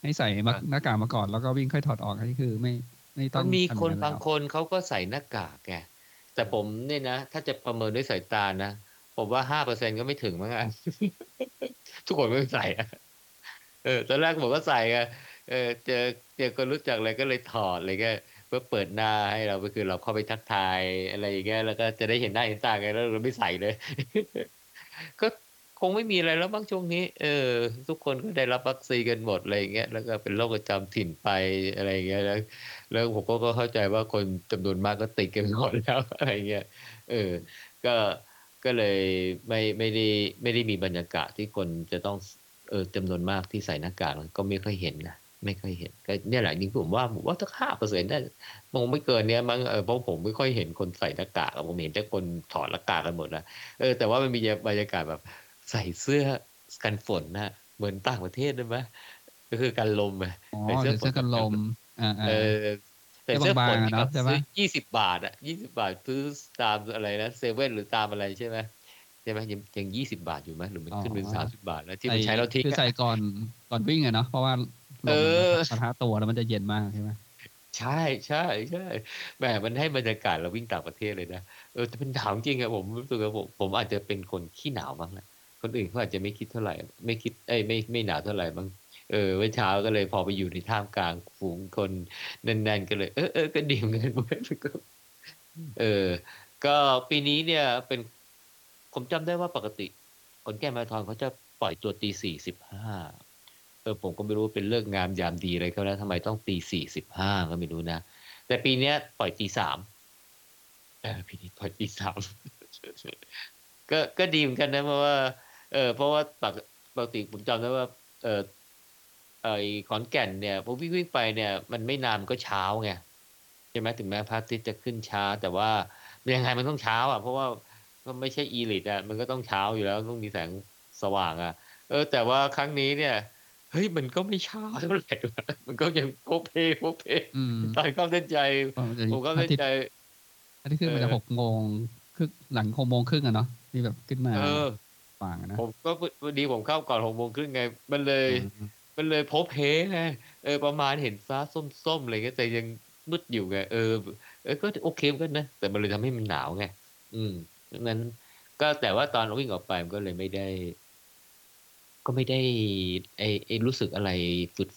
[SPEAKER 1] ให้ใส่มา
[SPEAKER 2] ฮะ
[SPEAKER 1] หน้ากากมาก่อนแล้วก็วิ่งค่อยถอดออกอันนี้คือไม่ไม่ต้
[SPEAKER 2] มั
[SPEAKER 1] อง
[SPEAKER 2] นมี
[SPEAKER 1] ทำ
[SPEAKER 2] คน
[SPEAKER 1] อย่
[SPEAKER 2] บาง
[SPEAKER 1] แล้ว
[SPEAKER 2] คนเขาก็ใส่หน้ากากไงแต่ผมเนี่ยนะถ้าจะประเมินด้วยสายตานะผมว่าห้าเปอร์เซ็นก็ไม่ถึงมั้งอะทุกคนไม่ใส่อะเออตอนแรกผมก็ใส่ไงเออเจอเจอคนรู้จักอะไรก็เลยถอดอะไรเงี้ย เพื่อเปิดหน้าให้เราก็คือเราเข้าไปทักทายอะไรอย่างเงี้ยแล้วก็จะได้เห็นหน้าเห็นตาไงแล้วเราไม่ใส่เลย ก็คงไม่มีอะไรแล้วบ้างช่วงนี้ เออ ทุกคนก็ได้รับวัคซีนกันหมดอะไรอย่างเงี้ยแล้วก็เป็นโรคประจำถิ่นไปอะไรอย่างเงี้ยแล้วแล้วผมก็เข้าใจว่าคนจำนวนมากก็ติดกันหมดแล้วอะไรเงี้ยเออ ก็ก็เลยไม่ไม่ได้ไม่ได้มีบรรยากาศที่คนจะต้องเออจำนวนมากที่ใส่หน้ากากก็ไม่ค่อยเห็นนะ ไม่ค่อยเห็นก็เนี่ยแหละนี่ผมว่าผมว่าสักห้าเปอร์เซ็นต์ได้มองไม่เกินเนี้ยมั้งเออเพราะผมไม่ค่อยเห็นคนใส่หน้ากากอะผมเห็นแต่คนถอดหน้ากากกันหมดนะเออแต่ว่ามันมีบรรยากาศแบบใส่เสื้อกันฝนนะเหมือนต่างประเทศได้ไหมก็คือกันลมอะ
[SPEAKER 1] อ๋อ
[SPEAKER 2] ใส่
[SPEAKER 1] เดี๋ยว
[SPEAKER 2] ฝ
[SPEAKER 1] เสื้อกันลมอ่า
[SPEAKER 2] เอ
[SPEAKER 1] อ่า
[SPEAKER 2] อใส่เสื้อฝน
[SPEAKER 1] บางๆอะเนอะ
[SPEAKER 2] แบบ
[SPEAKER 1] ใช่ปะ
[SPEAKER 2] ซื้อยี่สิบบาทอะยี่สิบาทซื้อตามอะไรนะเซเว่นหรือตามอะไรใช่ไหมใช่ไหมยังยังยี่สิบาทอยู่ไหมหรือมันขึ้นเป็นสามสิบาทแล้วที่มันใช้แล้วทิ้ง
[SPEAKER 1] คือ
[SPEAKER 2] อะ
[SPEAKER 1] ใส่ก่อนก่อนวิ่งอะเนาะเพราะว่า ลม
[SPEAKER 2] เออ
[SPEAKER 1] มันปะทะตัวแล้วมันจะเย็นมากใช่ไหม
[SPEAKER 2] ใช่ใช่ใช่แหมมันให้บรรยากาศเราวิ่งต่างประเทศเลยนะเออแต่มันหนาวจริงอะผมรู้สึกว่าผมผมอาจจะเป็นคนขี้หนาวบ้างแหละคนอื่นเขาอาจจะไม่คิดเท่าไหร่ ไม่คิดเอ้ยไม่ไม่หนาวเท่าไหร่บ้างเออเมื่อเช้าก็เลยพอไปอยู่ในท่ามกลางฝูงคนแน่นๆก็เลย เออเออก็ดีเหมือนกันเว้ยมันก็เออ ก็ปีนี้เนี่ยเป็น ผมจำได้ว่าปกติขอนแก่นมาราธอนเขาจะปล่อยตัวตีสี่สิบห้าเออผมก็ไม่รู้เป็นเลิกงามยามดีอะไรเขาแล้วทำไมต้องตีสี่สิบห้าก็ไม่รู้นะ แต่ปีเนี้ยปล่อยตีสามเออปีนี้ปล่อยตีสามก็ก็ดีเหมือนกันนะเพราะว่า เออเพราะว่าปกปกติผมจำได้ว่า เออไอขอนแก่นเนี่ยพอวิ่งวิ่งไปเนี่ย มันไม่นานมันก็เช้าไงใช่ไหมถึงแม้พระอาทิตย์จะขึ้นช้า แต่ว่ายังไงมันต้องเช้า อะ เพราะว่าก็ไม่ใช่อีลิตอะมันก็ต้องเช้าอยู่แล้วต้องมีแสงสว่างอะ เออ แต่ว่าครั้งนี้เนี่ย เฮ้ย มันก็ไม่เช้าเท่าไหร่วะมันก็ยังโพเพโพเพ
[SPEAKER 1] อืม
[SPEAKER 2] ตอนเข้าเส้นใจ
[SPEAKER 1] ก็มันจะ
[SPEAKER 2] ผมก็
[SPEAKER 1] อา
[SPEAKER 2] เส้น
[SPEAKER 1] ทิตย์
[SPEAKER 2] ใจ
[SPEAKER 1] อาทิตย์ขึ้นมา
[SPEAKER 2] เออ
[SPEAKER 1] จะหกโมงครึ่งหลังหกโมงครึ่งอะเนาะที่แบบขึ้นมา
[SPEAKER 2] เออ
[SPEAKER 1] ฝั่งอะนะ
[SPEAKER 2] ผมก็พอดีผมเข้าก่อนหกโมงครึ่งไง มันเลย
[SPEAKER 1] อืม
[SPEAKER 2] มันเลยพบเพไงเออประมาณเห็นฟ้าส้มๆอะไรเงี้ยแต่ยังมืดอยู่ไงเออเออก็โอเคเหมือนกันนะ แต่มันเลยทำให้มันหนาวไงอืมดังนั้น ก็แต่ว่าตอนวิ่งออกไปมันก็เลยไม่ได้ ก็ไม่ได้ไอไอรู้สึกอะไร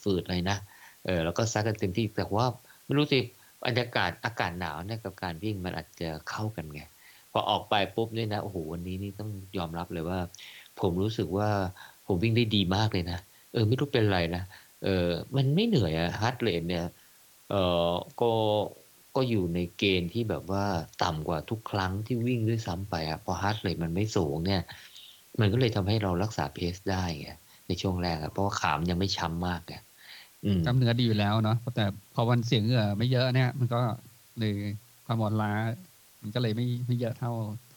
[SPEAKER 2] ฝืดๆอะไรนะเออแล้วก็ซักกันเต็มที่แต่ว่าไม่รู้สิบรรยากาศอากาศหนาวเนี่ยกับการวิ่งมันอาจจะเข้ากันไงพอออกไปปุ๊บเนี่ยนะโอ้โหวันนี้นี่ต้องยอมรับเลยว่า ผมรู้สึกว่าผมวิ่งได้ดีมากเลยนะเออไม่รู้เป็นไรนะเออมันไม่เหนื่อยอะ heart rate เนี่ยเออก็ก็อยู่ในเกณฑ์ที่แบบว่าต่ำกว่าทุกครั้งที่วิ่งด้วยซ้ำไปอะเพราะ heart rate มันไม่สูงเนี่ย มันก็เลยทำให้เรารักษา pace ได้ไงในช่วงแรกอะเพราะว่าขามันยังไม่ช้ำมากไงอืม
[SPEAKER 1] กล้ามเนื้อดีอยู่แล้วเนาะแต่พอวันเสียเหงื่อไม่เยอะเนี่ย มันก็เลยความอ่อนล้า มันก็เลยไม่ไม่เยอะเท่า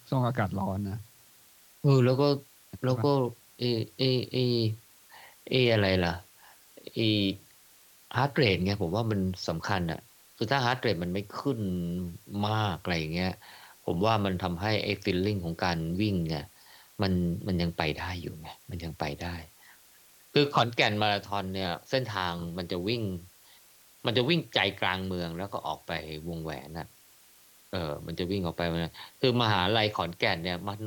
[SPEAKER 1] ช่วงอากาศร้อนนะ
[SPEAKER 2] เออแล้วก็แล้วก็ เอเอเอเออะไรล่ะเอ heart rate ไงผมว่ามันสำคัญอะคือถ้า heart rate มันไม่ขึ้นมากอะไรอย่างเงี้ย ผมว่ามันทำให้ไอ้ feeling ของการวิ่งเนี่ย มันมันยังไปได้อยู่ไงมันยังไปได้ คือขอนแก่นมาราธอนเนี่ย เส้นทางมันจะวิ่ง มันจะวิ่งใจกลางเมืองแล้วก็ออกไปวงแหวนน่ะ เออ มันจะวิ่งออกไปมันคือมหาลัยขอนแก่นเนี่ย มัน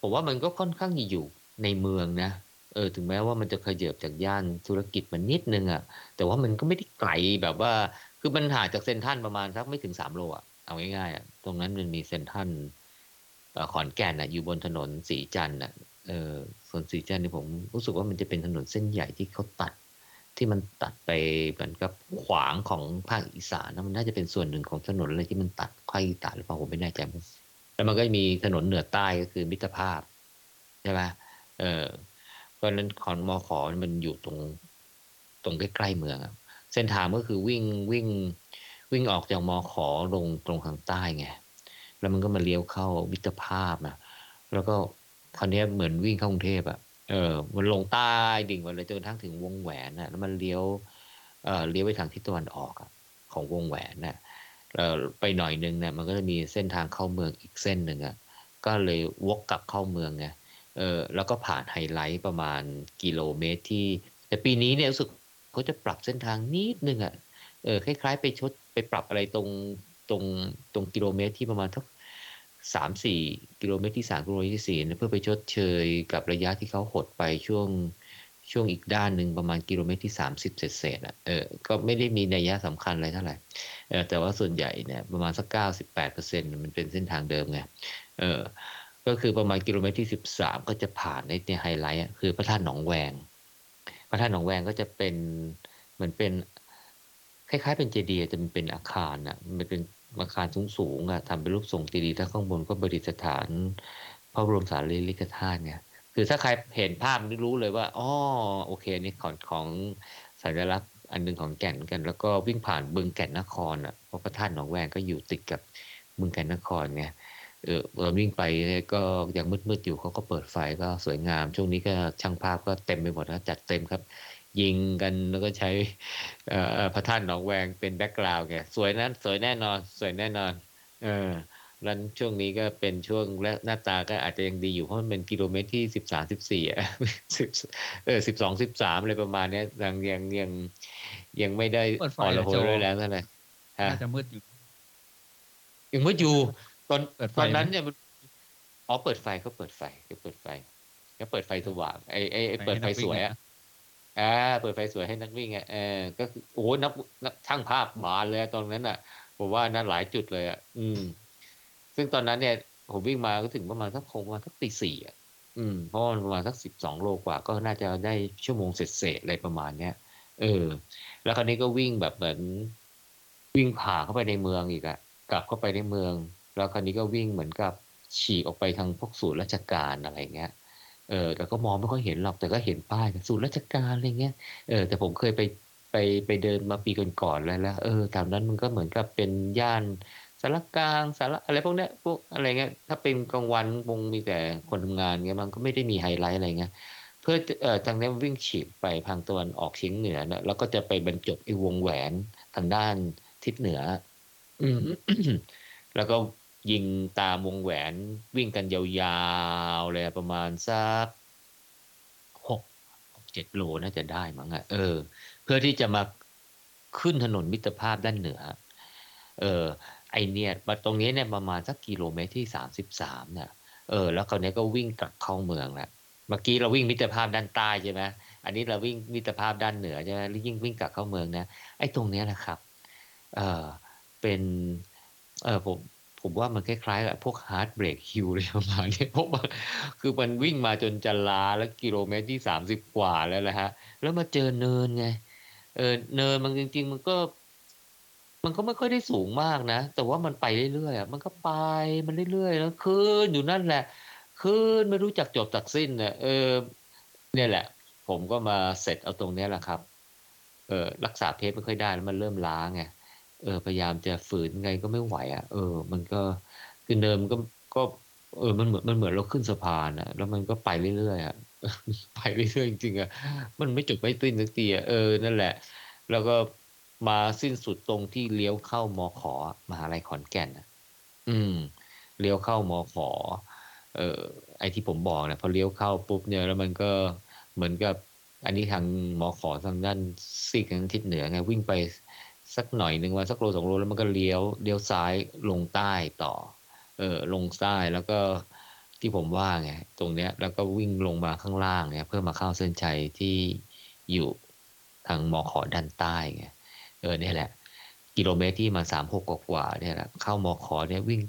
[SPEAKER 2] ผมว่ามันก็ค่อนข้างอยู่ในเมืองนะเออถึงแม้ว่ามันจะขยับจากย่านธุรกิจมันนิดนึงอะ่ะ แต่ว่ามันก็ไม่ได้ไกลแบบว่า คือมันห่างจากเซนทรัลประมาณสักไม่ถึงสามโลอะ่ะเอาง่ายๆอะ่ะตรงนั้นมันมีเซนทรัลเอ่อ ขอนแก่นอะอยู่บนถนนสีจันทร์อะเออส่วนสีจันทร์นี่ผมรู้สึกว่ามันจะเป็นถนนเส้นใหญ่ที่เขาตัด ที่มันตัดไปเหมือนกับขวางของภาคอีสานนะมันน่าจะเป็นส่วนหนึ่งของถนนอะไรที่มันตัดภาคอีสานหรือเปล่าผมไม่แน่ใจแล้วมันก็มีถนนเหนือใต้ก็คือมิตรภาพใช่ไหมเออเพราะนั้นขอนมอขอมันอยู่ตรงตรงใกล้ๆเมืองเส้นทางก็คือวิ่งวิ่งวิ่งออกจากมอขอลงตรงทางใต้ไง แล้วมันก็มาเลี้ยวเข้ามิตรภาพนะแล้วก็คราวนี้เหมือนวิ่งเข้ากรุงเทพอะเออมันลงใต้ดิ่งมาเลยจนกระทั่งถึงวงแหวนนะแล้วมันเลี้ยวเอ่อเลี้ยวไปทางทิศตะวันออกอะของวงแหวนนะเอ่อไปหน่อยนึงเนี่ยมันก็จะมีเส้นทางเข้าเมืองอีกเส้นหนึ่งอะก็เลยวกกลับเข้าเมืองไงเออแล้วก็ผ่านไฮไลท์ประมาณกิโลเมตรที่ แต่ปีนี้เนี่ยรู้สึกเขาจะปรับเส้นทางนิดนึงอะเออคล้าย ๆ ไปชดไปปรับอะไรตรงตรงตรงกิโลเมตรที่ประมาณทัก สามสี่กิโลเมตรที่สามกิโลเมตรที่สี่เพื่อไปชดเชยกับระยะที่เขาหดไปช่วงช่วงอีกด้านหนึ่งประมาณกิโลเมตรที่สามสิบเศษๆอะเออก็ไม่ได้มีนัยยะสำคัญอะไรเท่าไหร่เออแต่ว่าส่วนใหญ่เนี่ยประมาณสักเก้าสิบแปดเปอร์เซ็นต์มันเป็นเส้นทางเดิมไงเออก็คือประมาณกิโลเมตรที่สิบสามก็จะผ่านในในไฮไลท์อะคือพระธาตุหนองแวง พระธาตุหนองแวงก็จะเป็นเหมือนเป็นคล้ายๆเป็นเจดีย์แต่มันเป็นอาคารอะมันเป็น อาคารสูงๆอะทำเป็นรูปทรงเจดีถ้าข้างบนก็ประดิษฐาน พระบรมสารีริกธาตุเนี่ย คือถ้าใครเห็นภาพนี่รู้เลยว่าอ๋อโอเคอันนี่ของของสัญลักษณ์อันหนึ่งของแก่นเหมือนกัน แล้วก็วิ่งผ่านบึงแก่นนครอะเพราะพระธาตุหนองแวงก็อยู่ติดกับบึงแก่นนครไงเออเราวิ่งไปก็ยังมืดๆอยู่เขาก็เปิดไฟก็สวยงาม ช่วงนี้ก็ช่างภาพก็เต็มไปหมดนะจัดเต็มครับ ยิงกันแล้วก็ใช้เอ่อพระธาตุหนองแวงเป็นแบ็กกราวด์ไงสวยนั้นสวยแน่นอน สวยแน่นอน เออนั้นช่วงนี้ก็เป็นช่วงและหน้าตาก็อาจจะยังดีอยู่เพราะมันเป็นกิโลเมตรที่สิบสามสิบสี่อะสิบเออสิบสองสิบสามอะไรประมาณเนี้ยยังยังยังยังไม่ได้
[SPEAKER 1] เปิดไฟ
[SPEAKER 2] อ่อน
[SPEAKER 1] เหร
[SPEAKER 2] ระ
[SPEAKER 1] อ
[SPEAKER 2] ห
[SPEAKER 1] โจ
[SPEAKER 2] ยด้วยแล้วเท่าไหร่ฮะ
[SPEAKER 1] น่าจะมืดอยู่
[SPEAKER 2] ยังไม่อยู่ตอน
[SPEAKER 1] เปิดไฟ
[SPEAKER 2] ตอนนั้น
[SPEAKER 1] ไหม
[SPEAKER 2] เนี่ยมันอ๋อเปิดไฟก็เปิดไฟก็เปิดไฟก็เปิดไฟสว่างไอ้ไอ้ไอ้เปิดไฟสวยอะ อ่าเปิดไฟสวยให้นักวิ่งอะเออก็คือโอ้โหนักนักช่างภาพมาเลยตอนนั้นอะ ผมว่านั้นหลายจุดเลยอะอืม ซึ่งตอนนั้นเนี่ย ผมวิ่งมาก็ถึงประมาณสักคงประมาณสักตีสี่อะอืมเพราะมันประมาณสักสิบสองโลกว่า ก็น่าจะได้ชั่วโมงเศษๆอะไรประมาณเนี้ยเออ แล้วคราวนี้ก็วิ่งแบบเหมือน วิ่งผ่าเข้าไปในเมืองอีกอะกลับเข้าไปในเมือง แล้วคราวนี้ก็วิ่งเหมือนกับฉีกออกไปทางพวกศูนย์ราชการอะไรเงี้ย เออแต่ก็มองไม่ค่อยเห็นหรอกแต่ก็เห็นป้ายศูนย์ราชการอะไรเงี้ยเออแต่ผมเคยไปไปไปเดินมาปีก่อนๆแล้วแล้วเออแถวนั้นมันก็เหมือนกับเป็นย่านสารกลางสารอะไรพวกเนี้ยพวกอะไรเงี้ยถ้าเป็นกลางวันคงมีแต่คนทำงานเงี้ยมันก็ไม่ได้มีไฮไลท์อะไรเงี้ยเพื่อเอ่อทางนี้วิ่งฉีกไปทางตะวันออกเฉียงเหนือนะแล้วก็จะไปบรรจบไอ้วงแหวนทางด้านทิศเหนือ อืแล้วก็ ยิงตามวงแหวนวิ่งกันยาวๆเลยประมาณสักหกเจ็ดโลน่าจะได้มั้งอะเออ เพื่อที่จะมาขึ้นถนนมิตรภาพด้านเหนือ เออ ไอเนี่ยมาตรงนี้เนี่ยประมาณสักกิโลเมตรที่สามสิบสามเนี่ยเออ แล้วคราวนี้ก็วิ่งกลับเข้าเมืองแล้วเมื่อกี้เราวิ่งมิตรภาพด้านใต้ใช่ไหมอันนี้เราวิ่งมิตรภาพด้านเหนือใช่ไหมแล้วยิ่งวิ่งกลับเข้าเมืองนะไอ้ตรงเนี้ยนะครับ เออเป็น เออผม ผมว่ามันคล้ายๆกับพวก Heartbreak Hill เลยประมาณนี้เพราะว่าคือมันวิ่งมาจนจะลาแล้วกิโลเมตรที่สามสิบกว่าแล้วแหละฮะ แล้วมาเจอเนินไง เออเนินมันจริง ๆ มันก็ มันก็ไม่ค่อยได้สูงมากนะ แต่ว่ามันไปเรื่อยๆอะมันก็ไปมันเรื่อยๆแล้วขึ้นอยู่นั่นแหละขึ้นไม่รู้จักจบจักสิ้นเนี่ยเออ เนี่ยแหละ ผมก็มาเสร็จเอาตรงนี้แหละครับ เออรักษาเพชไม่ค่อยได้แล้วมันเริ่มล้าไง เออพยายามจะฝืนไงก็ไม่ไหวอะ เออ มันก็คือเดิมก็ก็เออมันเหมือนมันเหมือนเราขึ้นสะพานอะแล้วมันก็ไปเรื่อยๆอะไปเรื่อยๆจริงๆอะมันไม่จบไม่สิ้นสักทีอะเออนั่นแหละ แล้วก็มาสิ้นสุดตรงที่เลี้ยวเข้ามอขอมหาลัยขอนแก่นอะอืม เลี้ยวเข้ามอขอ เออไอที่ผมบอกเนี่ยพอเลี้ยวเข้าปุ๊บเนี่ยแล้วมันก็เหมือนกับ อันนี้ทางมอขอทางด้านซีกทางทิศเหนือไงวิ่งไป สักหน่อยหนึ่งว่าสักโลสองโลแล้วมันก็เลี้ยวเลี้ยวซ้ายลงใต้ต่อ เออลงใต้แล้วก็ที่ผมว่าไงตรงเนี้ยแล้วก็วิ่งลงมาข้างล่างเนี่ยเพื่อมาเข้าเส้นชัยที่อยู่ทางมอขอด้านใต้ไงเออเนี่ยแหละ กิโลเมตรที่มาสามหกกว่าเนี่ยแหละเข้ามอขอเนี่ยวิ่ง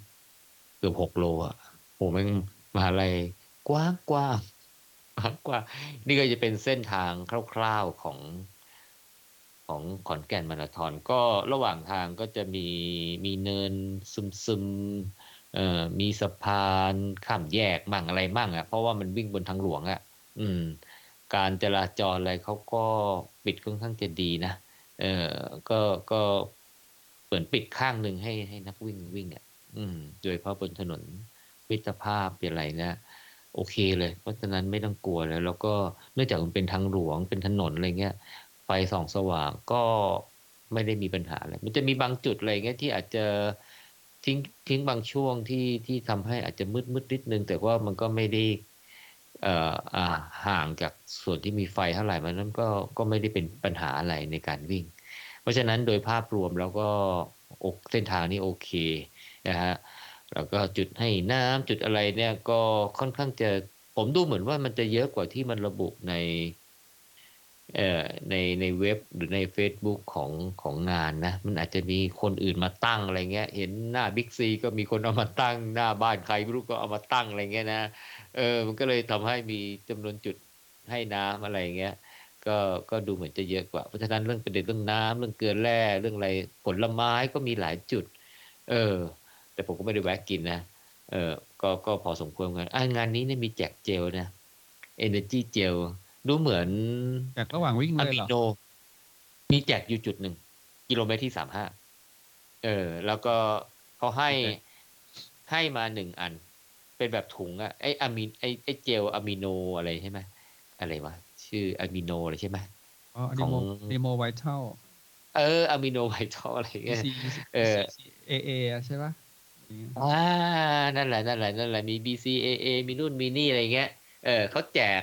[SPEAKER 2] เกือบหกโลอะโหแม่งมหาลัยกว้างกว้างกว้างนี่ก็จะเป็นเส้นทางคร่าวๆของ ของขอนแก่นมาราธอนก็ระหว่างทางก็จะมีมีเนินซึมๆเอ่อมีสะพานข้ามแยกมั่งอะไรมั่งอะ เพราะว่ามันวิ่งบนทางหลวงอะ อืม การจราจรอะไรเขาก็ปิดค่อนข้างจะดีนะเออก็ก็เปิดปิดข้างหนึ่งให้ให้นักวิ่งวิ่งอะ อืม โดยเฉพาะบนถนนมิตรภาพเป็นอะไรนะโอเคเลย เพราะฉะนั้นไม่ต้องกลัวแล้วแล้วก็เนื่องจากมันเป็นทางหลวงเป็นถนนอะไรเงี้ย ไฟส่องสว่างก็ไม่ได้มีปัญหาอะไรมันจะมีบางจุดอะไรเงี้ยที่อาจจะทิ้งทิ้งบางช่วงที่ที่ทำให้อาจจะมืดมืดนิดนึง แต่ว่ามันก็ไม่ได้เอ่ออ่าห่างจากส่วนที่มีไฟเท่าไหร่มันนั้นก็ก็ไม่ได้เป็นปัญหาอะไรในการวิ่ง เพราะฉะนั้นโดยภาพรวมแล้วก็โอเส้นทางนี้โอเคนะฮะแล้วก็จุดให้น้ำจุดอะไรเนี่ยก็ค่อนข้างจะผมดูเหมือนว่ามันจะเยอะกว่าที่มันระบุใน ในในเว็บหรือใน Facebook ของของงานนะ มันอาจจะมีคนอื่นมาตั้งอะไรเงี้ย เห็นหน้าบิ๊กซีก็มีคนเอามาตั้ง หน้าบ้านใครไม่รู้ก็เอามาตั้งอะไรเงี้ยนะเออมันก็เลยทำให้มีจำนวนจุดให้น้ำอะไรเงี้ยก็ก็ดูเหมือนจะเยอะกว่า เพราะฉะนั้นเรื่องประเด็นเรื่องน้ำเรื่องเกลือแร่เรื่องอะไรผลไม้ก็มีหลายจุด เออ แต่ผมก็ไม่ได้แวะกินนะเออก็ก็พอสมควรกันงานนี้เนี่ยมีแจกเจลนะ Energy เจล ดูเหมือน
[SPEAKER 1] จากระหว่างวิ่ง
[SPEAKER 2] อะ
[SPEAKER 1] เลย
[SPEAKER 2] มิ
[SPEAKER 1] เหรอ
[SPEAKER 2] โนมีแจกอยู่จุดหนึ่ง กิโลเมตรที่สามห้าเออ แล้วก็เขาให้
[SPEAKER 1] โอเค
[SPEAKER 2] ให้มาหนึ่งอัน เป็นแบบถุงอะไออะมิไอไอเจลอะมิโนอะไรใช่ไหมอะไรวะ ชื่ออะมิโนอะไรใช่ไหม
[SPEAKER 1] อ๋อ
[SPEAKER 2] ข
[SPEAKER 1] ดี
[SPEAKER 2] อง
[SPEAKER 1] โมดีโมไวท์เท่า
[SPEAKER 2] เอออะมิโนไวท์อะไรเงี้ย
[SPEAKER 1] C
[SPEAKER 2] เออ
[SPEAKER 1] C A A ใช่ปะอย่างเงี้ย
[SPEAKER 2] อ่านั่นแหละนั่นแหละนั่นแหละมี BCAA มีนู่นมีนี่อะไรเงี้ยเออเขาแจก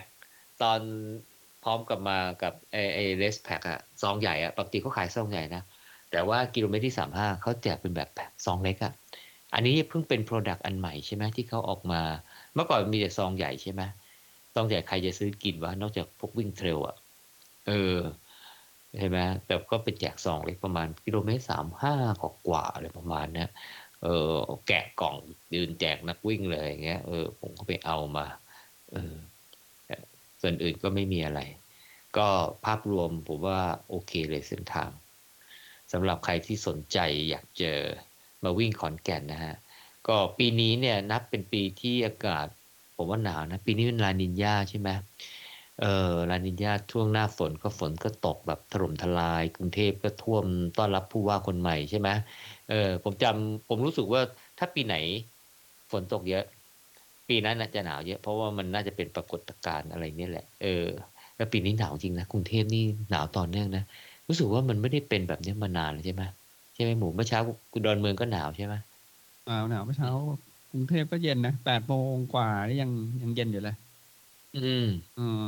[SPEAKER 2] ตอนพร้อมกับมากับไอไอเรสแพ็คอะซองใหญ่อะปกติเขาขายซองใหญ่นะ แต่ว่ากิโลเมตรที่สามห้าเขาแจกเป็นแบบซองเล็กอะอันนี้เพิ่งเป็น product อันใหม่ใช่ไหมที่เขาออกมา เมื่อก่อนมีแต่ซองใหญ่ใช่ไหมซองใหญ่ใครจะซื้อกินวะนอกจากพวกวิ่ง trail อะเออใช่ไหมแต่ก็เป็นแจกซองเล็กประมาณกิโลเมตรสามห้ากว่าๆอะไรประมาณนี้เออแกะกล่องยืนแจกนักวิ่งเลยอย่างเงี้ยเออผมก็ไปเอามา เออ ส่วนอื่นก็ไม่มีอะไร ก็ภาพรวมผมว่าโอเคเลยเส้นทางสำหรับใครที่สนใจอยากเจอมาวิ่งขอนแก่นนะฮะ ก็ปีนี้เนี่ยนับเป็นปีที่อากาศ ผมว่าหนาวนะ ปีนี้เป็นลานินยาใช่ไหมเออลานินยาช่วงหน้าฝนก็ฝนก็ตกแบบถล่มทลาย กรุงเทพก็ท่วมต้อนรับผู้ว่าคนใหม่ใช่ไหมเออผมจำผมรู้สึกว่าถ้าปีไหนฝนตกเยอะ ปีนั้นน่าจะหนาวเยอะเพราะว่ามันน่าจะเป็นปรากฏการณ์อะไรเนี่ยแหละ เออ แล้วปีนี้หนาวจริงนะกรุงเทพนี่หนาวต่อเนื่องนะรู้สึกว่ามันไม่ได้เป็นแบบนี้มานานเลยใช่ไหมใช่ไหมหมูเมื่อเช้าคุณดอนเมืองก็หนาวใช่ไหม
[SPEAKER 1] หนาวหนาวเมื่อเช้ากรุงเทพก็เย็นนะแปดโมงกว่านี่ยังยังเย็นอยู่เลย
[SPEAKER 2] อืม
[SPEAKER 1] อืม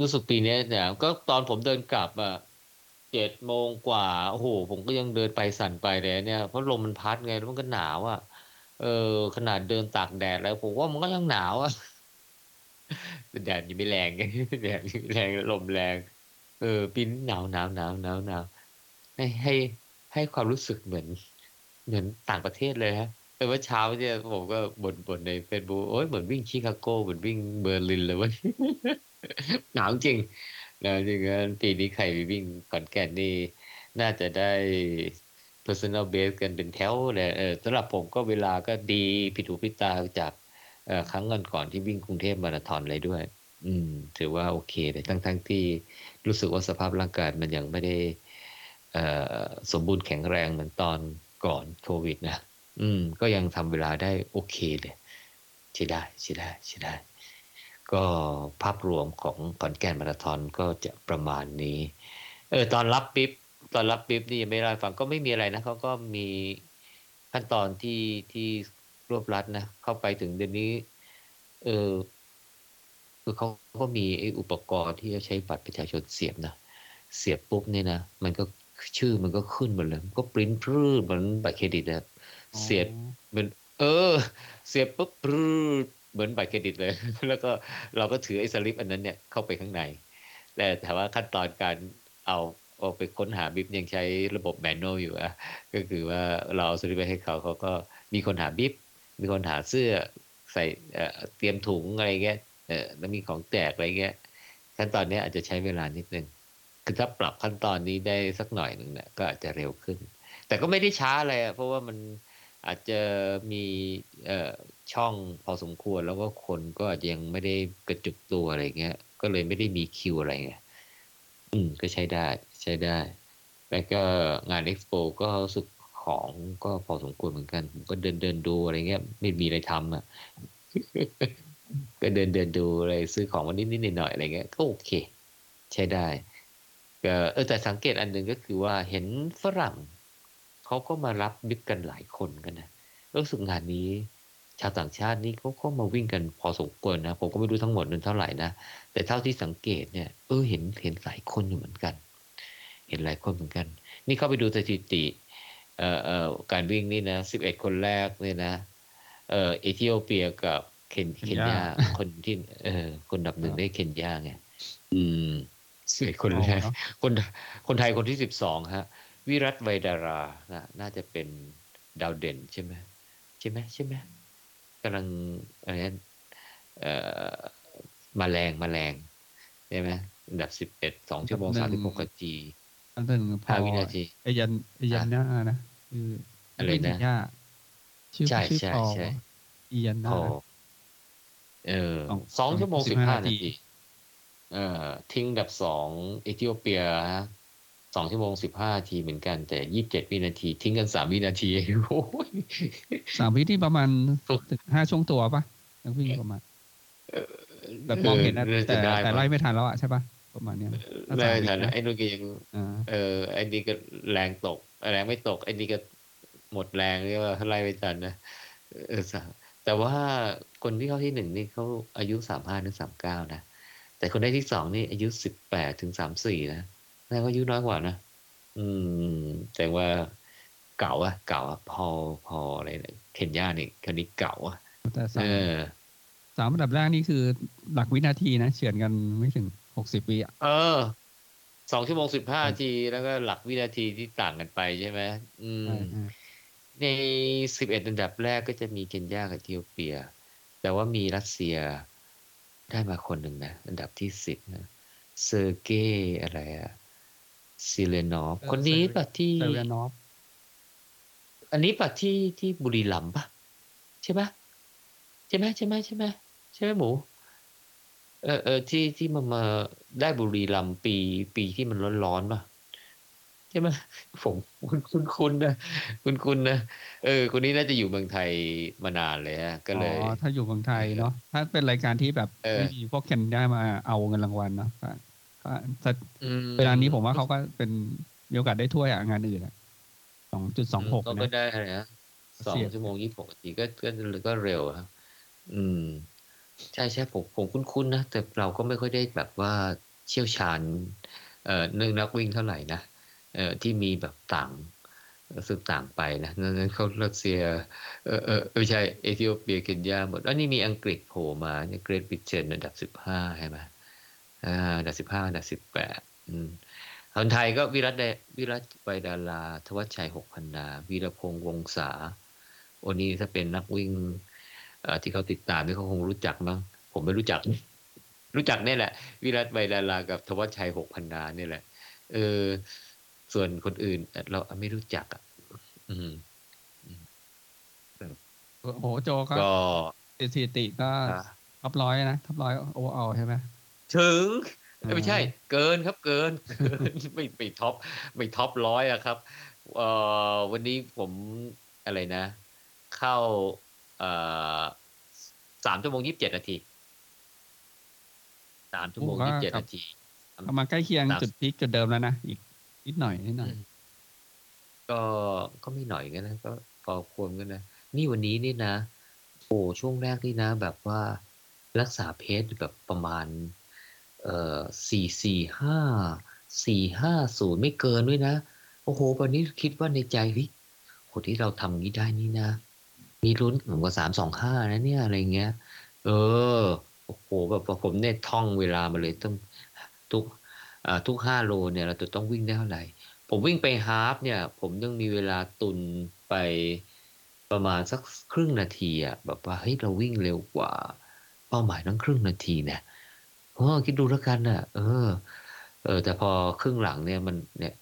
[SPEAKER 2] รู้สึกปีนี้เนี่ยก็ตอนผมเดินกลับอะเจ็ดโมงกว่าโอ้โหผมก็ยังเดินไปสั่นไปเลยเนี่ยเพราะลมมันพัดไงแล้วมันก็หนาวอะ เออขนาดเดินตากแดดแล้วผมว่ามันก็ยังหนาวอะแดดยังไม่แรงไงแดดยังไม่แรงลมแรง เออปีนหนาวหนาวหนาวหนาวหนาวให้ให้ให้ความรู้สึกเหมือน เหมือนต่างประเทศเลยฮะแต่ว่าเช้าเนี่ยผมก็บ่นบ่นในเฟซบุ๊กโอ้ยเหมือนวิ่งชิคาโกเหมือนวิ่งเบอร์ลินเลยเว้ยหนาวจริงหนาวจริงงั้นปีนี้ใครไปวิ่งขอนแก่นนี่น่าจะได้ personal base กันเป็นแถวเลยเออสำหรับผมก็เวลาก็ดีผิดหูผิดตาจากครั้งก่อนก่อนที่วิ่งกรุงเทพมาราธอนเลยด้วย อืม ถือว่าโอเคเลยทั้งทั้งที่รู้สึกว่าสภาพร่างกายมันยังไม่ได้สมบูรณ์แข็งแรงเหมือนตอนก่อนโควิดนะอืม ก็ยังทำเวลาได้โอเคเลยใช่ได้ใช่ได้ใช่ได้ ก็ภาพรวมของขอนแก่นมาราธอนก็จะประมาณนี้ เออตอนรับปิ๊บ ตอนรับปิ๊บนี่ยังไม่ได้ฟังก็ไม่มีอะไรนะเขาก็มีขั้นตอนที่ที่รวบรัดนะเข้าไปถึงเดือนนี้ เออคือเขาก็มีไอ้อุปกรณ์ที่จะใช้บัตรประชาชนเสียบนะเสียบปุ๊บเนี่ยนะมันก็ชื่อมันก็ขึ้นหมดเลยก็ปริ้นพรืดเหมือนบัตรเครดิตนะเสียบเหมือนเออ เสียบปุ๊บปรืดเหมือนบัตรเครดิตเลย แล้วก็เราก็ถือไอ้สลิปอันนั้นเนี่ยเข้าไปข้างใน แต่แต่ว่าขั้นตอนการเอา เอาไปค้นหาบิ๊บยังใช้ระบบแมนนวลอยู่อะก็คือว่าเราเอาสลิปไปให้เขาเขาก็มีคนหาบิ๊บมีคนหาเสื้อใส่เตรียมถุงอะไรเงี้ยเออแล้วมีของแจกอะไรเงี้ยขั้นตอนนี้อาจจะใช้เวลานิดนึงคือถ้าปรับขั้นตอนนี้ได้สักหน่อยหนึ่งเนี่ยก็อาจจะเร็วขึ้น แต่ก็ไม่ได้ช้าเลยอะเพราะว่ามันอาจจะมีช่องพอสมควรแล้วก็คนก็อาจจะยังไม่ได้กระจุกตัวอะไรเงี้ย ก็เลยไม่ได้มีคิวอะไรเงี้ยอืมก็ใช้ได้ ใช้ได้ แล้วก็งานเอ็กซ์โปก็รู้สึกของก็พอสมควรเหมือนกัน ผมก็เดินเดินดูอะไรเงี้ย ไม่มีอะไรทำอะ ก็เดินเดินดูอะไรซื้อของมานิดนิดหน่อยหน่อยๆอะไรเงี้ย ก็โอเค ใช้ได้ก็เออแต่สังเกตอันหนึ่งก็คือว่าเห็นฝรั่งเขาก็มารับบิ๊กกันหลายคนกันนะรู้สึกงานนี้ ชาวต่างชาตินี่เขาก็มาวิ่งกันพอสมควรนะ ผมก็ไม่รู้ทั้งหมดนั้นเท่าไหร่นะ แต่เท่าที่สังเกตเนี่ย เออเห็นเห็นหลายคนอยู่เหมือนกัน ห็นหลายคนเหมือนกัน นี่เข้าไปดูสถิติเอ่อเอ่อการวิ่งนี่นะสิบเอ็ดคนแรกเนี่ยนะเอ่อเอธิโอเปียกับเคนเคนยาคนที่เออคนดับหนึ่งได้เคนยาไงอืมสิบเอ็ดคนแรก
[SPEAKER 1] เนาะ
[SPEAKER 2] คนคนไทยคนที่สิบสองฮะ วิรัตไวดารานะน่าจะเป็นดาวเด่นใช่ไหมใช่ไหมใช่ไหมกำลังอะไรนะเอ่อมาแรงมาแรงใช่ไหมอันดับสิบเอ็ดสองชั่วโมงสามสิบหกนาที
[SPEAKER 1] อันหนึ่งพอ
[SPEAKER 2] ห้าวินาที
[SPEAKER 1] ไอยันไอยันหน้านะคือ
[SPEAKER 2] อะไรนะ
[SPEAKER 1] ม่ใช่ย่าชื่อ
[SPEAKER 2] ใช่
[SPEAKER 1] ชื่อ
[SPEAKER 2] ใช่
[SPEAKER 1] พอ
[SPEAKER 2] ใช่
[SPEAKER 1] อียันห
[SPEAKER 2] พ
[SPEAKER 1] น้า
[SPEAKER 2] อเออ
[SPEAKER 1] สอง
[SPEAKER 2] สองชั่วโมง
[SPEAKER 1] สิ
[SPEAKER 2] สิ
[SPEAKER 1] บบห้า
[SPEAKER 2] ห้า
[SPEAKER 1] นา
[SPEAKER 2] นา
[SPEAKER 1] ที
[SPEAKER 2] ที เอ่อทิ้งอันดับสองเอธิโอเปียฮะสองชั่วโมงสิบห้านาทีเหมือนกัน แต่ยี่สิบเจ็ดวินาที ทิ้งกันสามวินาทีโอ้ย
[SPEAKER 1] สามวิที่ประมาณ
[SPEAKER 2] สุด
[SPEAKER 1] ถึงห้าช่วงตัวปะนักวิ่งประมาณแบบมองเห็นนะ
[SPEAKER 2] ออ
[SPEAKER 1] แต่
[SPEAKER 2] จะด้
[SPEAKER 1] แต่
[SPEAKER 2] มั้ง
[SPEAKER 1] ไล่ไม่ทันแล้วอะใช่ปะ ประมาณเนี้ยถ้า
[SPEAKER 2] ไล่ไม่
[SPEAKER 1] สามวิ
[SPEAKER 2] ทัน
[SPEAKER 1] นะ
[SPEAKER 2] ไอ้นู่นก็ยัง
[SPEAKER 1] อ่า
[SPEAKER 2] เออไอ้นี่ก็แรงตกแรงไม่ตกไอ้นี่ก็หมดแรงเรียกว่าไล่ไม่ทันนะเออสะแต่ว่าคนที่เข้าที่หนึ่งนี่เขาอายุสามห้าถึงสามเก้านะแต่คนได้ที่สองนี่อายุสิบแปดถึงสามสี่นะแสดงว่าอายุน้อยกว่านะอืมแสดงว่าเก่าอะเก่าอะพอพออะไรเนี่ยเคนยานี่คนนี้เก่าอะ
[SPEAKER 1] แต่สา
[SPEAKER 2] เอ
[SPEAKER 1] ม
[SPEAKER 2] อ
[SPEAKER 1] สามอันดับแรกนี่คือหลักวินาทีนะเฉือนกันไม่ถึง หกสิบวิอะ
[SPEAKER 2] เออสองชั่วโมงสิบห้านาทีแล้วก็หลักวินาทีที่ต่างกันไปใช่ไหมอืม
[SPEAKER 1] ใช่ใช่
[SPEAKER 2] ในสิบเอ็ดอันดับแรกก็จะมีเคนยากับเอธิโอเปีย แต่ว่ามีรัสเซียได้มาคนหนึ่งนะ อันดับที่สิบนะเซอร์เกย์อะไรอะซิเลนอฟคนนี้ปะที่
[SPEAKER 1] เซเวียนอฟ
[SPEAKER 2] อันนี้ปะที่ที่บุรีรัมย์ปะใช่ปะใช่ไหมใช่ไหมใช่ไหมใช่ไหมหมู เออเออที่ที่มันมาได้บุรีรัมย์ปีปีที่มันร้อนๆปะใช่ไหมผมคุณคุณคุณนะคุณคุณนะเออคนนี้น่าจะอยู่เมืองไทยมานานเลยฮะก็เลย
[SPEAKER 1] อ๋อถ้าอยู่เมืองไทยเนาะถ้าเป็นรายการที่แบบ
[SPEAKER 2] เออ
[SPEAKER 1] ไม่มีพวกเคนได้มาเอาเงินรางวัลเนาะก็ก็ถ้า
[SPEAKER 2] อืม
[SPEAKER 1] เวลานี้ผมว่าเขาก็เป็นมีโอกาสได้ถ้วยอะงานอื่นอะสองจุดสองหก
[SPEAKER 2] เขาก็
[SPEAKER 1] นะ
[SPEAKER 2] ได้อะไรนะสอง
[SPEAKER 1] เสีย
[SPEAKER 2] ชั่วโมงยี่สิบหกนาทีก็ก็ก็เร็วครับอืม ใช่ใช่ผมผมคุ้นๆนะ แต่เราก็ไม่ค่อยได้แบบว่าเชี่ยวชาญเอ่อเรื่องนักวิ่งเท่าไหร่นะเอ่อที่มีแบบต่างสึกต่างไปนะนั้นนั้นเขารัสเซียเออเออไม่ใช่เอธิโอเปียเคนยาหมดแล้วนี่มีอังกฤษโผล่มาเนี่ยเกรทบิเชนอันดับสิบห้าใช่ไหมอ่าอันดับสิบห้าอันดับสิบแปดอืมคนไทยก็วิรัตไดวิรัตไปดารา ทวัชชัยหกพันนาวีรพงษ์วงศาโอนี้ถ้าเป็นนักวิ่ง ที่เขาติดตามนี่เขาคงรู้จักมั้งผมไม่รู้จัก รู้จักเนี่ยแหละ วิรัตไบดารากับทวัชชัยหกพันนาเนี่ยแหละ เออ ส่วนคนอื่น เราไม่รู้จักอะอืม
[SPEAKER 1] โอ้โหโจก็
[SPEAKER 2] ก็
[SPEAKER 1] สถิติก็
[SPEAKER 2] อะ
[SPEAKER 1] top ร้อยนะ top ร้อยโอเอาใช่ไหม
[SPEAKER 2] ถึงเอ้ย
[SPEAKER 1] อ่า
[SPEAKER 2] ไม่ใช่ เกินครับเกินเกินไม่ไม่ topไม่ท็อปร้อยอะครับเอ่อวันนี้ผมอะไรนะ เข้าเอ่อ สามชั่วโมงยี่สิบเจ็ดนาทีสามชั่วโมงยี่สิบเจ็ดนาที
[SPEAKER 1] ประมาณใกล้เคียง
[SPEAKER 2] สาม
[SPEAKER 1] จุดพีคจุดเดิมแล้วนะอีกนิดหน่อยนิดหน่อย
[SPEAKER 2] อืมก็ก็ไม่หน่อยกันนะก็พอควรกันนะนี่วันนี้นี่นะโอ้ช่วงแรกนี่นะ แบบว่ารักษาเพจแบบประมาณ เอ่อสี่สี่ห้าสี่ห้าศูนย์ไม่เกินด้วยนะ โอ้โหวันนี้คิดว่าในใจเฮ้ยโหที่เราทำงี้ได้นี่นะ มีลุ้นถึงกว่าสามสองห้านะเนี่ยอะไรเงี้ย เออโอ้โหแบบผมเนี่ยท่องเวลามาเลยต้องทุกทุกห้าโลเนี่ยเราจะต้องวิ่งได้เท่าไหร่ ผมวิ่งไปฮาฟเนี่ย ผมต้องมีเวลาตุนไปประมาณสักครึ่งนาทีอะแบบว่าเฮ้ยเราวิ่งเร็วกว่า เป้าหมายต้งครึ่งนาทีเนี่ยเออคิดดูแล้วกันนะเออ เออ แต่พอครึ่งหลังเนี่ยมันเนี่ย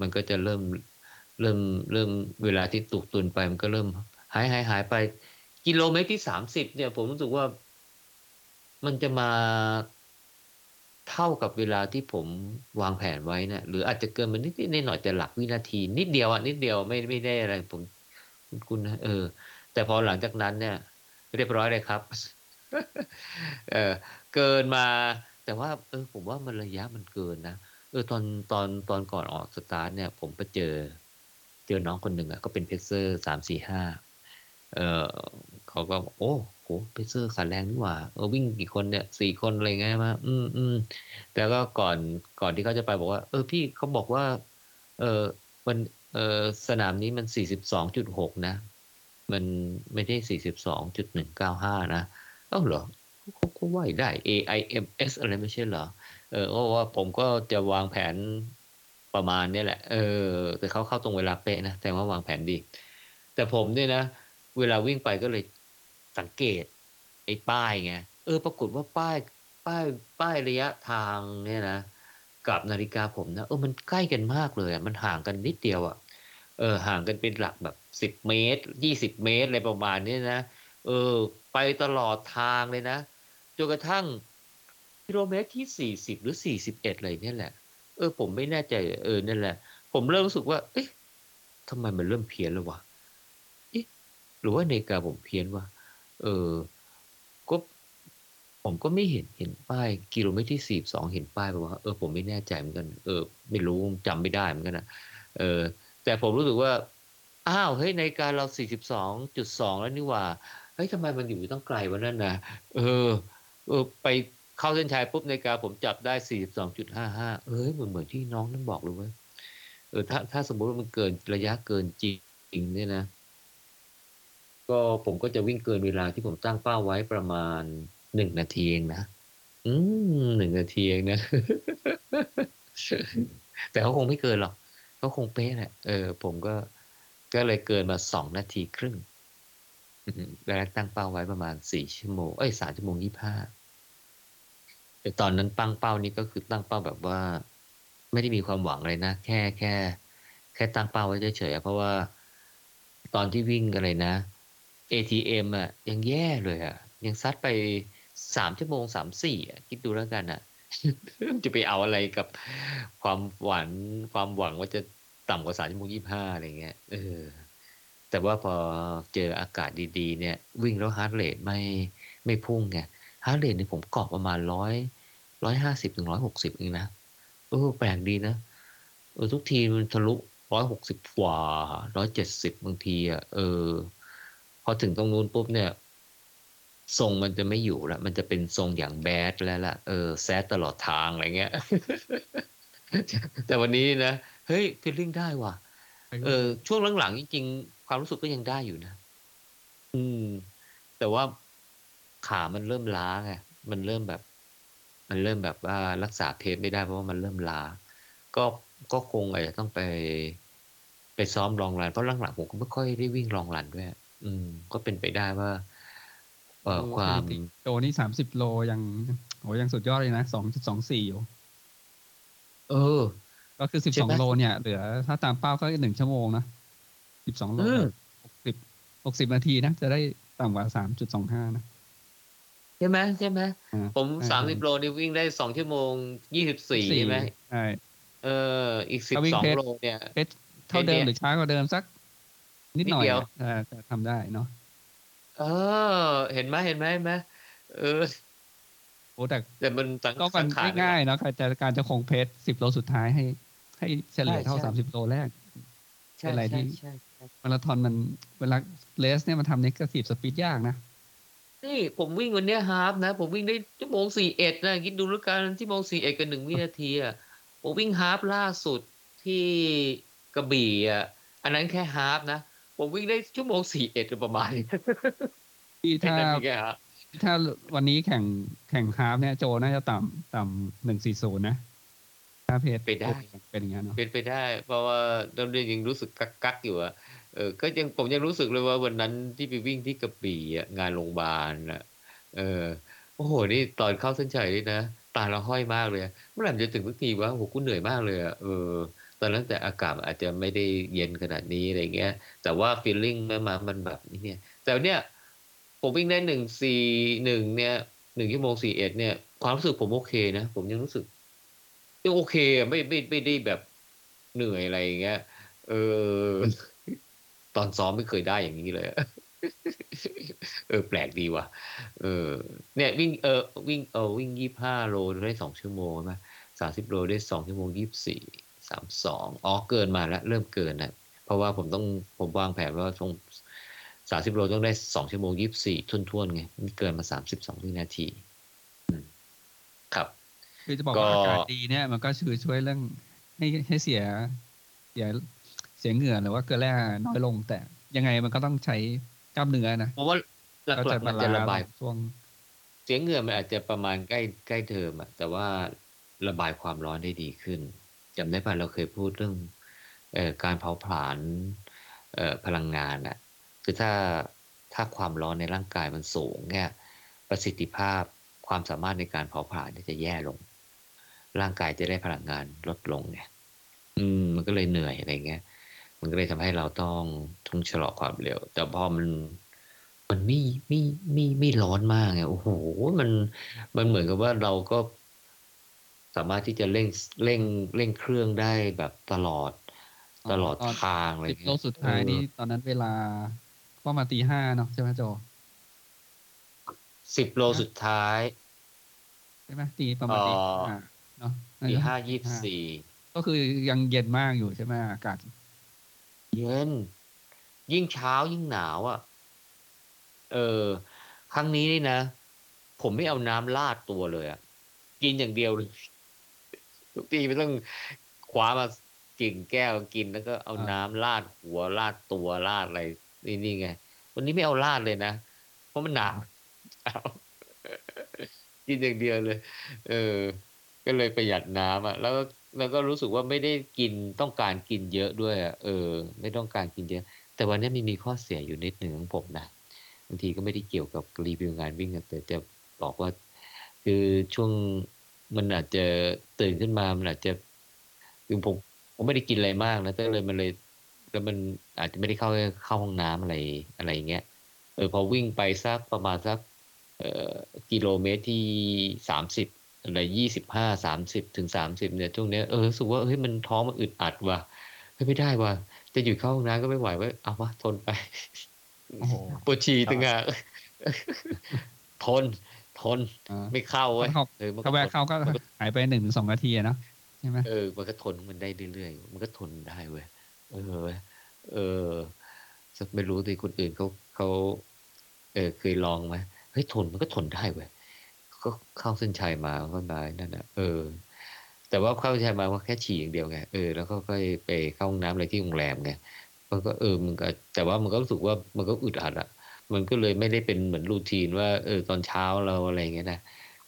[SPEAKER 2] มันก็จะเริ่มเริ่มเริ่มเวลาที่ตุกตุนไปมันก็เริ่ม หายหายหายไป กิโลเมตรที่สามสิบเนี่ย ผมรู้สึกว่ามันจะมาเท่ากับเวลาที่ผมวางแผนไว้นะหรืออาจจะเกินมานิดนิดหน่อยแต่หลักวินาที นิดเดียวอะนิดเดียวไม่ไม่ได้อะไรผมคุณคุณนะเออ แต่พอหลังจากนั้นเนี่ย เรียบร้อยเลยครับ เออเกินมา แต่ว่า เออ ผมว่ามันระยะมันเกินนะเออตอนตอนตอนก่อนออกสตาร์ทเนี่ย ผมไปเจอ เจอน้องคนหนึ่งอะก็เป็น pacer สามสี่ห้า เออเขาก็โอ้โห pacer ขาแรงนี่หว่าเออวิ่งกี่คนเนี่ยสี่คนอะไรเงี้ยมาอืมอืมแต่ก็ก่อนก่อนที่เขาจะไปบอกว่า เออพี่เขาบอกว่า เออมันเออสนามนี้มันสี่สิบสองจุดหกนะ มันไม่ได้สี่สิบสองจุดหนึ่งเก้าห้านะเอ้าเหรอเขาก็ว่ายได้ AIMS อะไรไม่ใช่เหรอ เออเพราะว่าผมก็จะวางแผนประมาณนี้แหละ เออ แต่เขาเข้าตรงเวลาเป๊ะนะ แต่ว่าวางแผนดี แต่ผมเนี่ยนะ เวลาวิ่งไปก็เลยสังเกตไอ้ป้ายไงเออ ปรากฏว่าป้าย ป้ายป้ายระยะทางเนี่ยนะกับนาฬิกาผมนะเออมันใกล้กันมากเลยอะมันห่างกันนิดเดียวอะเออห่างกันเป็นหลักแบบสิบเมตรยี่สิบเมตรอะไรประมาณนี้นะเออ ไปตลอดทางเลยนะจนกระทั่งกิโลเมตรที่สี่สิบหรือสี่สิบเอ็ดเลยเนี่ยแหละ เออ ผมไม่แน่ใจเออนั่นแหละ ผมเริ่มรู้สึกว่า เอ๊ะทำไมมันเริ่มเพี้ยนแล้ววะ หรือว่าในกาผมเพี้ยนวะเออก็ผมก็ไม่เห็นเห็นป้ายกิโลเมตรที่สี่สองเห็นป้ายแบบว่าเออผมไม่แน่ใจเหมือนกัน เออ ไม่รู้จำไม่ได้เหมือนกันนะเออ แต่ผมรู้สึกว่า อ้าวเฮ้ยนการเราสี่สิบสองจุดสองแล้วนี่ว่าเฮ้ยทำไมมันอยู่ตั้งไกลวะนั่นนะเออ เออ ไปเข้าเส้นชัยปุ๊บในกาผมจับได้สี่สิบสองจุดห้าห้าเอ้ยเหมือนเหมือนที่น้องนั่นบอกเลยเว้ยเออถ้าถ้าสมมติว่ามันเกินระยะเกินจริงเนี่ยนะ ก็ผมก็จะวิ่งเกินเวลาที่ผมตั้งเป้าไว้ประมาณหนึ่งนาทีเองนะ อืมหนึ่งนาทีเองนะ แต่เขาคงไม่เกินหรอกเขาคงเป๊ะแหละ เออ ผมก็ ก็เลยเกินมาสองนาทีครึ่งแล้วตั้งเป้าไว้ประมาณสี่ชั่วโมง เอ้ยสามชั่วโมงยี่ห้าแต่ตอนนั้นตั้งเป้านี้ก็คือตั้งเป้าแบบว่า ไม่ได้มีความหวังเลยนะ แค่แค่ แค่ตั้งเป้าไว้เฉยๆเพราะว่า ตอนที่วิ่งอะไรนะ ATM อะยังแย่เลยอะ ยังซัดไปสามชั่วโมงสามสี่อะคิดดูแล้วกันอะ จะไปเอาอะไรกับความหวังความหวังว่าจะต่ำกว่าสามชั่วโมงยี่ห้าอะไรเงี้ยเออ แต่ว่าพอเจออากาศดี ๆ เนี่ย วิ่งแล้ว heart rate ไม่ไม่พุ่งไง heart rate เนี่ยผมเกาะประมาณร้อยร้อยห้าสิบถึงร้อยหกสิบเองนะเออแปลกดีนะเออทุกทีมันทะลุร้อยหกสิบกว่าร้อยเจ็ดสิบบางทีอะเออ อถึงตรงนู้นปุ๊บเนี่ย ทรงมันจะไม่อยู่แล้วมันจะเป็นทรงอย่างแบดแล้วล่ะเออแซดตลอดทางอะไรเงี้ย แต่วันนี้นะเฮ้ยฟีลลิ่งได้ว่ะเออ ช่วงหลังๆจริงๆความรู้สึกก็ยังได้อยู่นะอืม แต่ว่าขามันเริ่มล้าไงมันเริ่มแบบ มันเริ่มแบบว่ารักษาเพจไม่ได้เพราะว่ามันเริ่มล้า ก็ก็คงอาจจะต้องไป ไปซ้อมลองรันเพราะหลังๆผมก็ไม่ค่อยได้วิ่งลองรันด้วย อืม ก็เป็นไปได้ว่า เอ่อ
[SPEAKER 1] โอ้
[SPEAKER 2] ความ
[SPEAKER 1] สถิติโจนี่สามสิบโลยังโอ้ยังสุดยอดเลยนะสองจุดสองสี่อยู่
[SPEAKER 2] เออ
[SPEAKER 1] ก็คือสิบ
[SPEAKER 2] ใช่
[SPEAKER 1] สอง
[SPEAKER 2] ไหม
[SPEAKER 1] โลเนี่ยเหลือถ้าตามเป้าก็หนึ่งชั่วโมงนะสิบสองโล
[SPEAKER 2] อืม
[SPEAKER 1] หกสิบหกสิบนาทีนะ จะได้ต่ำกว่าสามจุดสองห้านะ
[SPEAKER 2] ใช่ไหมใช่ไหม
[SPEAKER 1] อ่า
[SPEAKER 2] ผม
[SPEAKER 1] ใช่
[SPEAKER 2] สามสิบโลนี่วิ่งได้สองชั่วโมงยี่สิบสี่ใช่ไหม
[SPEAKER 1] ใช่
[SPEAKER 2] เออ อีกสิบ
[SPEAKER 1] ถ้าวิ่ง
[SPEAKER 2] สอง
[SPEAKER 1] เพชร
[SPEAKER 2] โลเนี่ย
[SPEAKER 1] เพชรเท่าเดิม
[SPEAKER 2] เนี่ย
[SPEAKER 1] หรือช้ากว่าเดิมสัก นิดหน่อย
[SPEAKER 2] นิดเดียว
[SPEAKER 1] อะอ่าจะทำได้เนาะ
[SPEAKER 2] เออ เห็นไหมเห็นไหมเห็นไหมเออ
[SPEAKER 1] โอ้แต่
[SPEAKER 2] แต่มันสัง
[SPEAKER 1] ก็มัน
[SPEAKER 2] สังขาร
[SPEAKER 1] ไม่ง่ายเนาะการจะการจะคงเพชรสิบโลสุดท้ายให้ ให้เฉลี่ยเท่า
[SPEAKER 2] ใช่
[SPEAKER 1] สามสิบโลแรก
[SPEAKER 2] ใช่
[SPEAKER 1] เป็นอะไรที่
[SPEAKER 2] ใช่ใช่
[SPEAKER 1] มาราธอนมันเวลา race เนี่ยมันทำ negative split ยากนะ
[SPEAKER 2] นี่ผมวิ่งวันเนี้ย half นะ ผมวิ่งได้ชั่วโมงสี่เอ็ดนะคิดดูแล้วกันชั่วโมงสี่เอ็ดกับหนึ่งวินาทีอะผมวิ่ง half ล่าสุดที่กระบี่อะอันนั้นแค่ half นะ ผมวิ่งได้ชั่วโมงสี่เอ็ดประมาณนี้
[SPEAKER 1] ที่
[SPEAKER 2] แค่
[SPEAKER 1] ถ้า
[SPEAKER 2] นั้นเองฮะ
[SPEAKER 1] ถ้าวันนี้แข่งแข่ง half เนี่ยโจน่าจะต่ำต่ำหนึ่งสี่ศูนย์นะถ้าเพชร
[SPEAKER 2] ไปได้
[SPEAKER 1] เป็นอย่างนั้นเนาะ
[SPEAKER 2] เป็นไปได้ เพราะว่าตอนนี้ยังรู้สึกกักกักๆอยู่อะเออก็ยังผมยังรู้สึกเลยว่าวันนั้นที่ไปวิ่งที่กระบี่อะงานโรงพยาบาลอะเออโอ้โหนี่ตอนเข้าเส้นชัยนี่นะตาเราห้อยมากเลยเมื่อไหร่มันจะถึงสักทีวะโอ้โหกูเหนื่อยมากเลยอะเออ ตอนนั้นแต่อากาศอาจจะไม่ได้เย็นขนาดนี้อะไรเงี้ย แต่ว่าฟีลลิ่งมันมามันแบบนี้เนี่ย แต่เนี่ยผมวิ่งได้หนึ่งสี่หนึ่งเนี่ยหนึ่งชั่วโมงสี่เอ็ดเนี่ย ความรู้สึกผมโอเคนะ ผมยังรู้สึกยังโอเคไม่ไม่ไม่ได้แบบเหนื่อยอะไรอย่างเงี้ย เออ ตอนซ้อมไม่เคยได้อย่างนี้เลยเออ แปลกดีว่ะ เออ เนี่ยวิ่งเออวิ่งเออวิ่งยี่ห้าโลได้สองชั่วโมงใช่ไหมสามสิบโลได้สองชั่วโมงยี่สิบสี่ สามสองอ๋อเกินมาแล้ว เริ่มเกินแล้วเพราะว่าผมต้องผมวางแผนว่าตรงสามสิบโลต้องได้สองชั่วโมงยี่สิบสี่ทุ่นๆไงมันเกินมาสามสิบสองวินาทีอืมครับ
[SPEAKER 1] คือจะบอก
[SPEAKER 2] ก็
[SPEAKER 1] ว่าอากาศดีเนี่ย มันก็ช่วยช่วยเรื่องให้ให้เสียเสียเสียเหงื่อหรือว่าเกลือแร่น้อยลง แต่ยังไงมันก็ต้องใช้กล้ามเนื้อนะ
[SPEAKER 2] เพราะว่าห
[SPEAKER 1] ก็
[SPEAKER 2] ลั
[SPEAKER 1] จะ
[SPEAKER 2] กๆมัน
[SPEAKER 1] บา
[SPEAKER 2] จะ
[SPEAKER 1] ลา
[SPEAKER 2] ระบาย
[SPEAKER 1] นซ์ช่วง
[SPEAKER 2] เสียงเหงื่อมันอาจจะประมาณใกล้ใกล้เทอมอะแต่ว่าระบายความร้อนได้ดีขึ้น จำได้ป่ะเราเคยพูดเรื่องอการเผาผลาญพลังงานอะคือถ้าถ้าความร้อนในร่างกายมันสูงเนี่ยประสิทธิภาพความสามารถในการเผาผลาญจะแย่ลง ร่างกายจะได้พลังงานลดลงไงอืม มันก็เลยเหนื่อยอะไรเงี้ย มันก็เลยทำให้เราต้องทุ่งชะลอความเร็ว แต่พอมันมันไม่ไม่ไม่ไม่ร้อนมากไงโอ้โหมันมันเหมือนกับว่าเราก็ สามารถที่จะเร่งเร่งเร่งเครื่องได้แบบตลอดตลอด
[SPEAKER 1] ตอน
[SPEAKER 2] ทางอะไร
[SPEAKER 1] สิบ
[SPEAKER 2] เงี้
[SPEAKER 1] โล
[SPEAKER 2] ย
[SPEAKER 1] สุดท้าย
[SPEAKER 2] เออ
[SPEAKER 1] นี่ตอนนั้นเวลาประมาณตีห้าเนาะใช่ไหมโจ
[SPEAKER 2] สิบโลสุดท้าย
[SPEAKER 1] ใช่ไหมตีประมาณตี
[SPEAKER 2] เอ่อ
[SPEAKER 1] ห้าเนาะ
[SPEAKER 2] ตี
[SPEAKER 1] น่จะ
[SPEAKER 2] ห้ายี่สี่
[SPEAKER 1] ก็คือยังเย็นมากอยู่ใช่ไหมอากาศ
[SPEAKER 2] เย็น ยิ่งเช้ายิ่งหนาวอะเออ ครั้งนี้นี่นะ ผมไม่เอาน้ำลาดตัวเลยอะกินอย่างเดียวเลย ทุกทีไม่ต้องคว้ามากิ่งแก้วกินแล้วก็เอา
[SPEAKER 1] อ่า
[SPEAKER 2] น้ำลาดหัวลาดตัวลาดอะไรนี่นี่ไง วันนี้ไม่เอาลาดเลยนะ เพราะมันหนาวเอากินอย่างเดียวเลย เออ ก็เลยประหยัดน้ำอะ แล้วก็แล้วก็รู้สึกว่าไม่ได้กินต้องการกินเยอะด้วยอะเออ ไม่ต้องการกินเยอะ แต่วันนี้มีมีข้อเสียอยู่นิดหนึ่งของผมนะบางทีก็ไม่ได้เกี่ยวกับรีวิวงานวิ่งอะแต่จะบอกว่า คือช่วง มันอาจจะตื่นขึ้นมา มันอาจจะคือผมผมไม่ได้กินอะไรมากนะแต่เลยมันเลยแล้วมันอาจจะไม่ได้เข้าเข้าห้องน้ำอะไรอะไรอย่างเงี้ยเออพอวิ่งไปสักประมาณสักเอ่อกิโลเมตรที่สามสิบอะไรยี่สิบห้าสามสิบถึงสามสิบเนี่ยช่วงเนี้ยเออรู้สึกว่าเฮ้ยมันท้องมันอึดอัดว่ะเฮ้ยไม่ได้ว่ะจะหยุดเข้าห้องน้ำก็ไม่ไหวเว้ยเอาวะทนไป
[SPEAKER 1] โอ้โห
[SPEAKER 2] ปวดฉี่ตึงอะทน ทน
[SPEAKER 1] อ่า
[SPEAKER 2] ไม่เข้าเว้ย
[SPEAKER 1] เขา
[SPEAKER 2] เออมัน
[SPEAKER 1] เขาแวะ
[SPEAKER 2] ทน
[SPEAKER 1] เข้าก็
[SPEAKER 2] มันก็
[SPEAKER 1] หายไปหนึ่งถึงสองนาทีอะเนาะใช่ไหม
[SPEAKER 2] เออมันก็ทนมันได้เรื่อยๆมันก็ทนได้เว้ยเออเว้ยเออสักไม่รู้สิคนอื่นเขาเขาเออเคยลองไหมเฮ้ยทนมันก็ทนได้เว้ยก็เข้าเส้นชัยมาก็ได้นั่นนะเออ แต่ว่าเข้าเส้นชัยมาว่าแค่ฉี่อย่างเดียวไงเออแล้วก็ก็ไปเข้าห้องน้ำอะไรที่โรงแรมไงมันก็เออมันก็แต่ว่ามันก็รู้สึกว่ามันก็อึดอัดอะ มันก็เลยไม่ได้เป็นเหมือนรูทีนว่าเออตอนเช้าเราอะไรอย่างเงี้ยนะ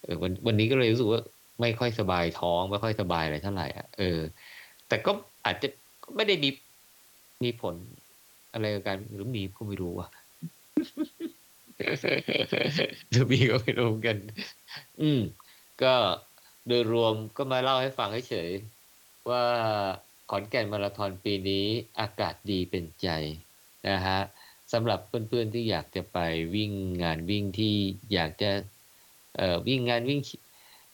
[SPEAKER 2] เออวันวันนี้ก็เลยรู้สึกว่าไม่ค่อยสบายท้องไม่ค่อยสบายอะไรเท่าไหร่อะเออ แต่ก็อาจจะไม่ได้มีมีผลอะไรกับการหรือมีก็ไม่รู้ว่ะหรือมีก็ไม่รู้เหมือนกัน อืม ก็โดยรวมก็มาเล่าให้ฟังเฉยว่าขอนแก่นมาราธอนปีนี้อากาศดีเป็นใจนะฮะ สำหรับเพื่อนๆที่อยากจะไปวิ่งงานวิ่งที่อยากจะเอ่อวิ่งงานวิ่ง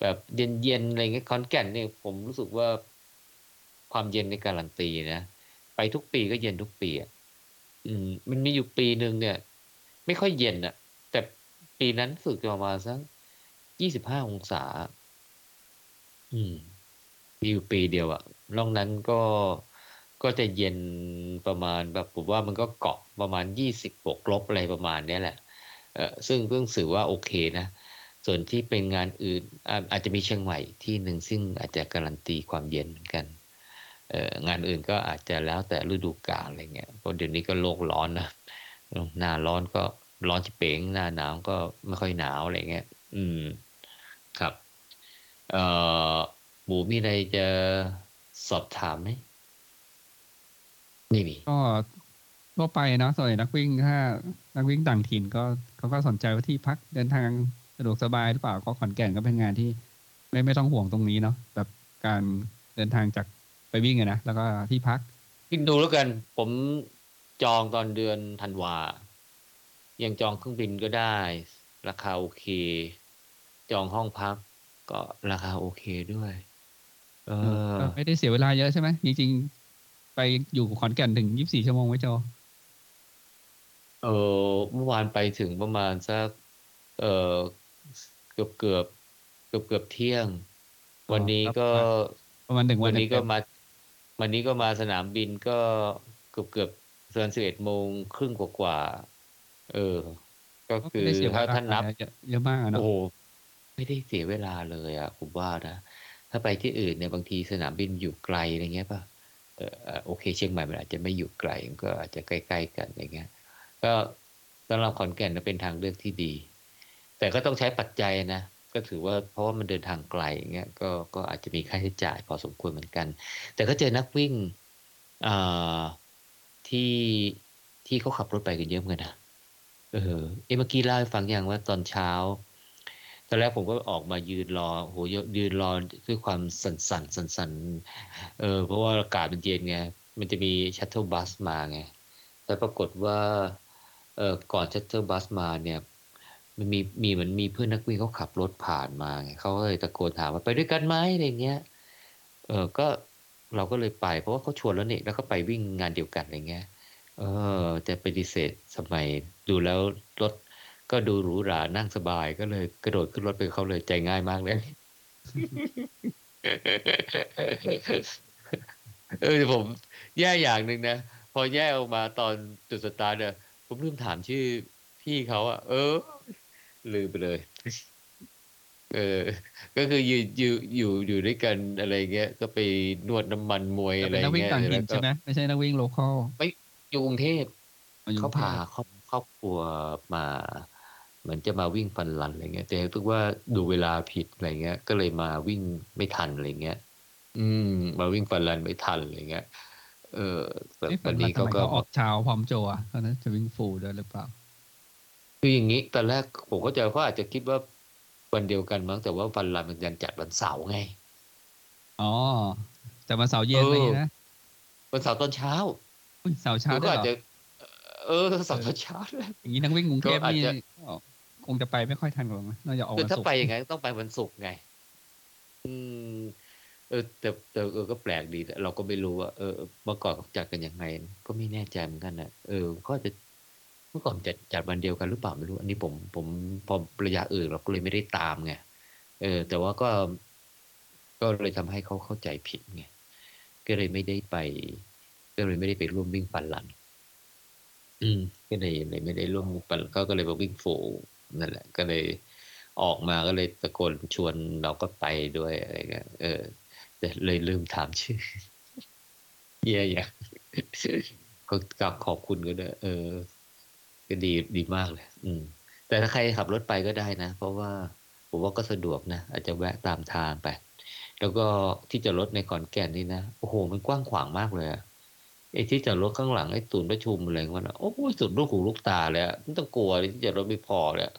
[SPEAKER 2] แบบเย็นๆอะไรเงี้ยขอนแก่นเนี่ยผมรู้สึกว่าความเย็นในการันตีนะไปทุกปีก็เย็นทุกปีอะอืม มันมีอยู่ปีหนึ่งเนี่ย ไม่ค่อยเย็นอะ แต่ปีนั้นรู้สึกประมาณสักยี่สิบห้าองศา อืม มีอยู่ปีเดียวอะนอกนั้นก็ ก็จะเย็นประมาณแบบผมว่ามันก็เกาะประมาณยี่สิบบวกลบอะไรประมาณนี้แหละเออซึ่งเพิ่งสื่อว่าโอเคนะส่วนที่เป็นงานอื่นอาจจะมีเชียงใหม่ที่หนึ่งซึ่งอาจจะการันตีความเย็นเหมือนกันเอองานอื่นก็อาจจะแล้วแต่ฤดูกาลอะไรเงี้ยเพราะเดี๋ยวนี้ก็โลกร้อนนะหน้าร้อนก็ร้อนชิเป๋งหน้าหนาวก็ไม่ค่อยหนาวอะไรเงี้ยอืมครับ เอ่อหมูมีอะไรจะสอบถามไหม ไม่มี
[SPEAKER 1] ก็ทั่วไปเนาะส่วนใหญ่นักวิ่งถ้า นักวิ่งต่างถิ่นก็เขาก็สนใจว่าที่พักเดินทางสะดวกสบายหรือเปล่าก็ขอนแก่นก็เป็นงานที่ ไม่ไม่ต้องห่วงตรงนี้เนาะแบบการเดินทางจากไปวิ่งอะนะแล้วก็ที่พัก
[SPEAKER 2] คิดดูแล้วกัน ผมจองตอนเดือนธันวา ยังจองเครื่องบินก็ได้ ราคาโอเค จองห้องพัก ก็ราคาโอเคด้วย เออ
[SPEAKER 1] ก็ไม่ได้เสียเวลาเยอะใช่ไหมจริงๆ ไปอยู่ขอนแก่นถึงยี่สิบสี่ชั่วโมงไว้โจ
[SPEAKER 2] เออเมื่อวานไปถึงประมาณสักเออเกือบเกือบเกือบเกือบเที่ยง วันนี้ก็
[SPEAKER 1] ประมาณหนึ่งวั
[SPEAKER 2] วันนนี้ก็
[SPEAKER 1] เต็มๆ
[SPEAKER 2] มาวันนี้ก็มาสนามบินก็เกือบเกือบเกินสิบเอ็ดโมงครึ่งกว่ากว่าๆเออ ก็
[SPEAKER 1] ก็
[SPEAKER 2] คือ
[SPEAKER 1] ไม่ได้เสียเว
[SPEAKER 2] ถ้า
[SPEAKER 1] ลา
[SPEAKER 2] ท่านนับ
[SPEAKER 1] เยอะเยอะมากอะเนาะ
[SPEAKER 2] โอ้โหไม่ได้เสียเวลาเลยอะผมว่านะ ถ้าไปที่อื่นเนี่ยบางทีสนามบินอยู่ไกลอะไรเงี้ยป่ะเออเอ่อ โอเค เชียงใหม่มันอาจจะไม่อยู่ไกลมันก็อาจจะใกล้ๆกันอะไรเงี้ย ก็สำหรับขอนแก่นนะเป็นทางเลือกที่ดี แต่ก็ต้องใช้ปัจจัยนะก็ถือว่าเพราะว่ามันเดินทางไกลอย่างเงี้ยก็ก็อาจจะมีค่าใช้จ่ายพอสมควรเหมือนกัน แต่ก็เจอนักวิ่งที่ที่เขาขับรถไปกันเยอะเหมือนกันนะเออเอะเมื่อกี้เล่าให้ฟังอย่างว่าตอนเช้า ตอนแรกผมก็ออกมายืนรอโหยืนรอด้วยความสั่นสันสั่นสันๆเออเพราะว่าอากาศมันเย็นไง มันจะมี shuttle bus มาไง แต่ปรากฏว่าเออก่อน shuttle bus มาเนี่ยมันมีมีเหมือนมีเพื่อนนักวิ่งเขาขับรถผ่านมาไงเขาก็เลยตะโกนถามว่าไปด้วยกันไหมอะไรเงี้ยเออก็เราก็เลยไปเพราะว่าเขาชวนแล้วเนี่ยแล้วก็ไปวิ่งงานเดียวกันอะไรเงี้ยเออแต่ปฏิเสธสมัยดูแล้วรถ ก็ดูหรูหรานั่งสบายก็เลยกระโดดขึ้นรถไปกับเขาเลยใจง่ายมากเลยเออแต่ผม แย่อย่างหนึ่งนะพพอแยกออกมาตอนจุดสตาร์ทเนี่ยผมลืมถามชื่อพี่เขาอะเออ ลืมไปเลย เออ ก็คืออยู่อยู่อยู่อยู่ด้วยกันอะไรเงี้ย ก็ไปนวดน้ำมันมวย
[SPEAKER 1] แต่
[SPEAKER 2] อะ
[SPEAKER 1] เป็
[SPEAKER 2] ไร
[SPEAKER 1] นนักวิ่ง
[SPEAKER 2] เงี้ย
[SPEAKER 1] ต่าง
[SPEAKER 2] แล้
[SPEAKER 1] ถิ่น
[SPEAKER 2] วก็
[SPEAKER 1] ใช่ไหมไม่ใช่นักวิ่งโลคอล
[SPEAKER 2] อยู่กรุงเทพ
[SPEAKER 1] อ๋ออยู่
[SPEAKER 2] เขา
[SPEAKER 1] กรุง
[SPEAKER 2] พา
[SPEAKER 1] เทพ
[SPEAKER 2] ครอบครอบครัวมา เหมือนจะมาวิ่งฟันรันอะไรเงี้ย แต่รู้สึกว่าดูเวลาผิดอะไรเงี้ย ก็เลยมาวิ่งไม่ทันอะไรเงี้ย อืม มาวิ่งฟันรันไม่ทันอะไรเงี้ย เออแต่
[SPEAKER 1] เอ๊ะ
[SPEAKER 2] ต
[SPEAKER 1] ฝั
[SPEAKER 2] อนน
[SPEAKER 1] มา
[SPEAKER 2] นี้
[SPEAKER 1] ทำ
[SPEAKER 2] เขา
[SPEAKER 1] ไม
[SPEAKER 2] ก็
[SPEAKER 1] เขาออกเช้าพร้อมโจอะเขานั้นจะวิ่งฟูลด้วยหรือเปล่า
[SPEAKER 2] คืออย่างนี้ตอนแรกผมก็จะเขาอาจจะคิดว่าวันเดียวกันมั้งแต่ว่าฟันรันมันยังจัดวันเสาร์ไง
[SPEAKER 1] อ๋อ แต่มาเสาร์เย็น
[SPEAKER 2] เออ
[SPEAKER 1] เลยนะ
[SPEAKER 2] วันเสาร์ตอนเช้า
[SPEAKER 1] อุ้ยเสาร์เช้า
[SPEAKER 2] คือ
[SPEAKER 1] ด้
[SPEAKER 2] ก็
[SPEAKER 1] วย
[SPEAKER 2] อาจ
[SPEAKER 1] เหร
[SPEAKER 2] จะ
[SPEAKER 1] อ
[SPEAKER 2] เออเสาร์ตอนเช้าเลย
[SPEAKER 1] อย่างนี้นักวิ่งกรุงเทพ
[SPEAKER 2] ก็อาจ
[SPEAKER 1] นี่
[SPEAKER 2] จะ
[SPEAKER 1] ก็ คงจะไปไม่ค่อยทันหรอกมั้งน่าจะออก
[SPEAKER 2] คือ
[SPEAKER 1] วัน
[SPEAKER 2] ถ้า
[SPEAKER 1] ศุก
[SPEAKER 2] ไป
[SPEAKER 1] ร์
[SPEAKER 2] ยังไงก็ต้องไปวันศุกร์ไง อืม เออ แต่แต่เออก็แปลกดีแต่เราก็ไม่รู้ว่าเออเมื่อก่อนเขาจัดกันยังไง ก็ไม่แน่ใจเหมือนกันนะเออก็จะเมื่อก่อนจัดจัดวันเดียวกันหรือเปล่าไม่รู้ อันนี้ผมผมพอระยะอื่นเราก็เลยไม่ได้ตามไงเออ แต่ว่าก็ ก็เลยทำให้เขาเข้าใจผิดไงก็เลยไม่ได้ไปก็เลยไม่ได้ไปร่วมวิ่งฟันลันอืมก็เลยเลยไม่ได้ร่วมปั่นก็ก็เลยมาวิ่งโฟร์ นั่นแหละ ก็เลยออกมาก็เลยตะโกนชวนเราก็ไปด้วยอะไรเงี้ยเออแต่เลยลืมถามชื่อเยี่ยอย่างก็กลับขอบคุณก็ได้เออ ก็ดีดีมากเลย อืม แต่ถ้าใครขับรถไปก็ได้นะ เพราะว่าผมว่าก็สะดวกนะ อาจจะแวะตามทางไป แล้วก็ที่จอดรถในขอนแก่นนี่นะ โอ้โห มันกว้างขวางมากเลยอะ ไอ้ที่จอดรถข้างหลังไอ้ศูนย์ประชุมอะไรของมันอะโอ้โหสุดลูกหูลูกตาเลยอะไม่ต้องกลัวเลยที่จอดรถไม่พอเลยอะ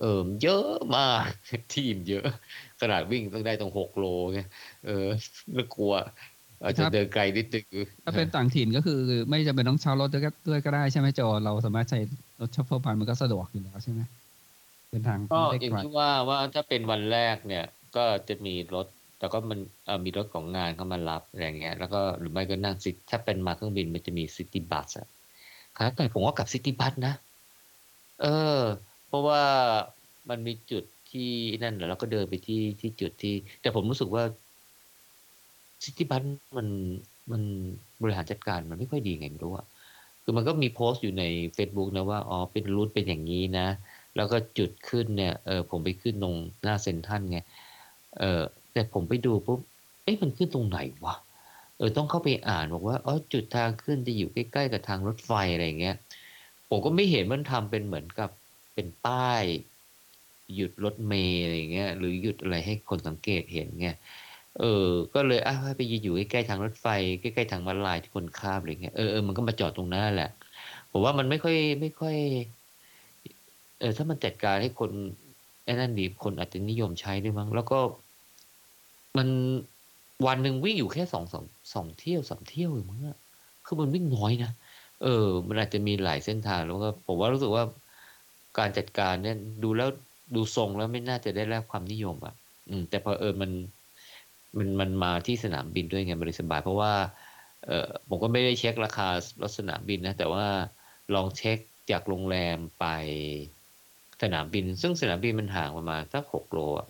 [SPEAKER 2] เออมันเยอะมากทีมเยอะ ขนาดวิ่งต้องได้ต้องหกโลไงเออไม่กลัวอาจจะเดินไกลนิดนึง
[SPEAKER 1] ถ้าเป็นต่างถิ่นก็คือไม่จำเป็นต้องเช่ารถด้วยก็ด้วยก็ได้ใช่ไหมโจเราสามารถใช้รถ shuttle bus มันก็สะดวกอยู่แล้วใช่ไหมเป็นทาง
[SPEAKER 2] ก็
[SPEAKER 1] ไม่
[SPEAKER 2] อ
[SPEAKER 1] ได้
[SPEAKER 2] ย่าง
[SPEAKER 1] ไกล
[SPEAKER 2] ที่ว่าว่าถ้าเป็นวันแรกเนี่ย ก็จะมีรถ แต่ก็มันมีรถของงานเข้ามารับอะไรเงี้ย แล้วก็หรือไม่ก็นั่งซิถ้าเป็นมาเครื่องบินมันจะมี city bus อะครับแต่ผมว่ากับ city bus นะ เออ เพราะว่ามันมีจุดที่นั่นแหละแล้วก็เดินไปที่ที่จุดที่ แต่ผมรู้สึกว่า city bus มันมันบริหารจัดการมันไม่ค่อยดีไงไม่รู้อะคือมันก็มีโพสต์อยู่ใน Facebook นะว่า อ๋อ เป็น route เป็นอย่างนี้นะ แล้วก็จุดขึ้นเนี่ย เออผมไปขึ้นตรงหน้าเซ็นทัลไง เออ แต่ผมไปดูปุ๊บเอ๊ะมันขึ้นตรงไหนวะเออต้องเข้าไปอ่านบอกว่าอ๋อจุดทางขึ้นจะอยู่ใกล้ๆกับทางรถไฟอะไรเงี้ยผมก็ไม่เห็นมันทำเป็นเหมือนกับเป็นป้าย หยุดรถเมล์อะไรเงี้ยหรือหยุดอะไรให้คนสังเกตเห็นไงเออ ก็เลยอะไปยืนอยู่ใกล้ๆทางรถไฟใกล้ๆทางมาลายที่คนข้ามอะไรเงี้ยเออเออมันก็มาจอดตรงนั้นแหละผมว่ามันไม่ค่อยไม่ค่อย เออถ้ามันจัดการให้คนไอ้นั่นดีคนอาจจะนิยมใช้ด้วยมั้งแล้วก็ มันวันหนึ่งวิ่งอยู่แค่สองสองสองเที่ยวสามเที่ยวเองมั้งคือมันวิ่งน้อยนะเออ มันอาจจะมีหลายเส้นทางแล้วก็ผมว่ารู้สึกว่าการจัดการเนี่ยดูแล้วดูทรงแล้วไม่น่าจะได้รับความนิยมอะ อืม แต่พอเออมันมันมันมาที่สนามบินด้วยไงบริสบาย เพราะว่า เออผมก็ไม่ได้เช็คราคารถสนามบินนะ แต่ว่าลองเช็คจากโรงแรมไปสนามบิน ซึ่งสนามบินมันห่างประมาณสักหกโลอะ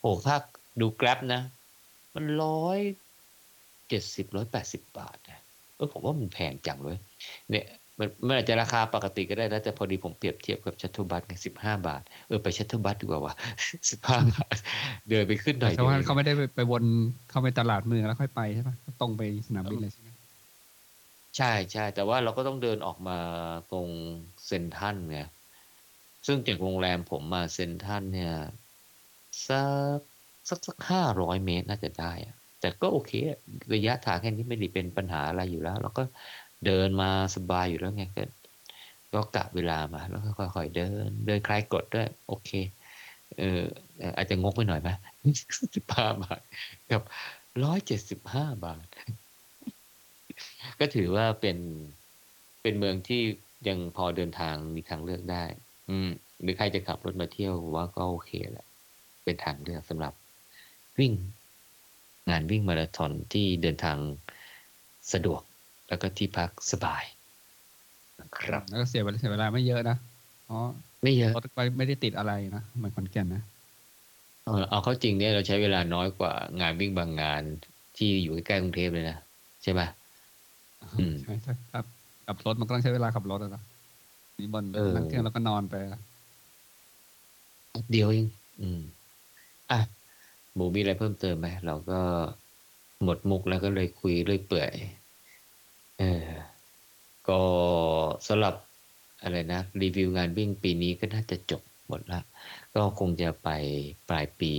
[SPEAKER 2] โอ้ถ้า ดู Grab นะ มันร้อยเจ็ดสิบร้อยแปดสิบบาทนะเออผมว่ามันแพงจังเลย เนี่ยมันมันอาจจะราคาปกติก็ได้นะแต่พอดีผมเปรียบเทียบกับ shuttle bus ไงสิบห้าบาท เออไป shuttle bus ดีกว่าวะสิบห้าบาท เดินไปขึ้นหน่อย
[SPEAKER 1] แต่ว่าเดี
[SPEAKER 2] ยว
[SPEAKER 1] เขาไม่ได้ไปไปวนเข้าไปตลาดเมืองแล้วค่อยไปใช่ปะก็ตรงไปสนามบินเลยใช่ไหม
[SPEAKER 2] ใช่ใช่แต่ว่าเราก็ต้องเดินออกมาตรงเซนทรันไงซึ่งจากโรงแรมผมมาเซนทรันเนี่ยสัก สักสักห้าร้อยเมตรน่าจะได้แต่ก็โอเค ระยะทางแค่นี้ไม่ได้เป็นปัญหาอะไรอยู่แล้ว เราก็เดินมาสบายอยู่แล้วไงก็ก็กะเวลามา แล้วก็ค่อยๆเดิน เดินคลายกดด้วย โอเค เอออาจจะงกไปหน่อยไหมสิบห้าบาทกับร้อยเจ็ดสิบห้าบาท ก็ถือว่าเป็นเป็นเมืองที่ยังพอเดินทางมีทางเลือกได้ อืม หรือใครจะขับรถมาเที่ยวว่าก็โอเคแหละ เป็นทางเลือกสำหรับ วิ่ง งานวิ่งมาราธอนที่เดินทางสะดวก แล้วก็ที่พักสบายนะครับ
[SPEAKER 1] แล้วก็เสียเวลาเสียเวลาไม่เยอะนะเพราะ
[SPEAKER 2] ไม่เยอะ
[SPEAKER 1] รถไปไม่ได้ติดอะไรนะเหมือนขอนแก่นนะ
[SPEAKER 2] เออเอาเข้าจริงเนี่ยเราใช้เวลาน้อยกว่างานวิ่งบางงานที่อยู่ใกล้ๆกรุงเทพเลยนะใช่ไหมอืม
[SPEAKER 1] ใช่ใช่ครับขับรถมันก็ต้องใช้เวลาขับรถอะเนอะนี่บน
[SPEAKER 2] เออ
[SPEAKER 1] นั่งเครื่องแล้วก็นอนไปอะ
[SPEAKER 2] เดียวเอง อืม อะ หมูมีอะไรเพิ่มเติมไหมเราก็หมดมุกแล้วก็เลยคุยเรื่อยเปื่อยเออก็สำหรับอะไรนะ รีวิวงานวิ่งปีนี้ก็น่าจะจบหมดละ ก็คงจะไปปลายปี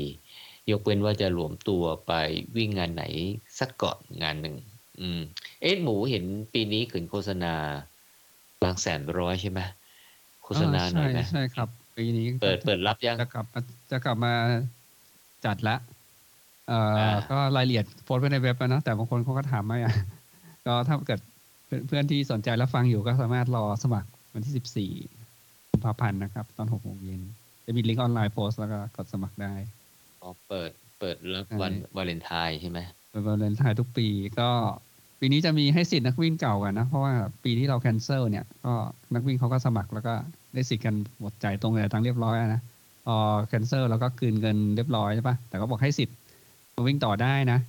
[SPEAKER 2] ยกเว้นว่าจะรวมตัวไปวิ่งงานไหนสักก่อนงานหนึ่งอืม เอ๊ะหมูเห็นปีนี้ขึ้นโฆษณาบางแสนร้อยใช่ไหมโฆษณาหน่อยไหม
[SPEAKER 1] ใช่ใช่ครับ ปีนี้
[SPEAKER 2] เปิดเปิดรับยัง
[SPEAKER 1] จะกลับมาจะกลับมา จัดละเอ่ออาก็รายละเอียดโพสต์ไว้ในเว็บแล้วเนอะแต่บางคนเขาก็ถามมาอะก็ถ้าเกิดเพื่อนเพื่อนที่สนใจแล้วฟังอยู่ก็สามารถรอสมัครวันที่สิบสี่กุมภาพันธ์นะครับ ตอนหกโมงเย็นจะมี link online post แล้วก็กดสมัครได้
[SPEAKER 2] อ๋อเปิดเปิดรับ
[SPEAKER 1] ใช่
[SPEAKER 2] วันวาเลนไทน์ใช่ไหม
[SPEAKER 1] เป็นวาเลนไทน์ทุกปีก็ปีนี้จะมีให้สิทธิ์นักวิ่งเก่ากันนะ เพราะว่าปีที่เรา cancel เนี่ยก็นักวิ่งเขาก็สมัครแล้วก็ได้สิทธิ์กันหมดจ่ายตรงเลยทั้งเรียบร้อยอะนะ พอแคนเซิลแล้วก็คืนเงินเรียบร้อยใช่ปะแต่ก็บอกให้สิทธิ์มาวิ่งต่อได้นะ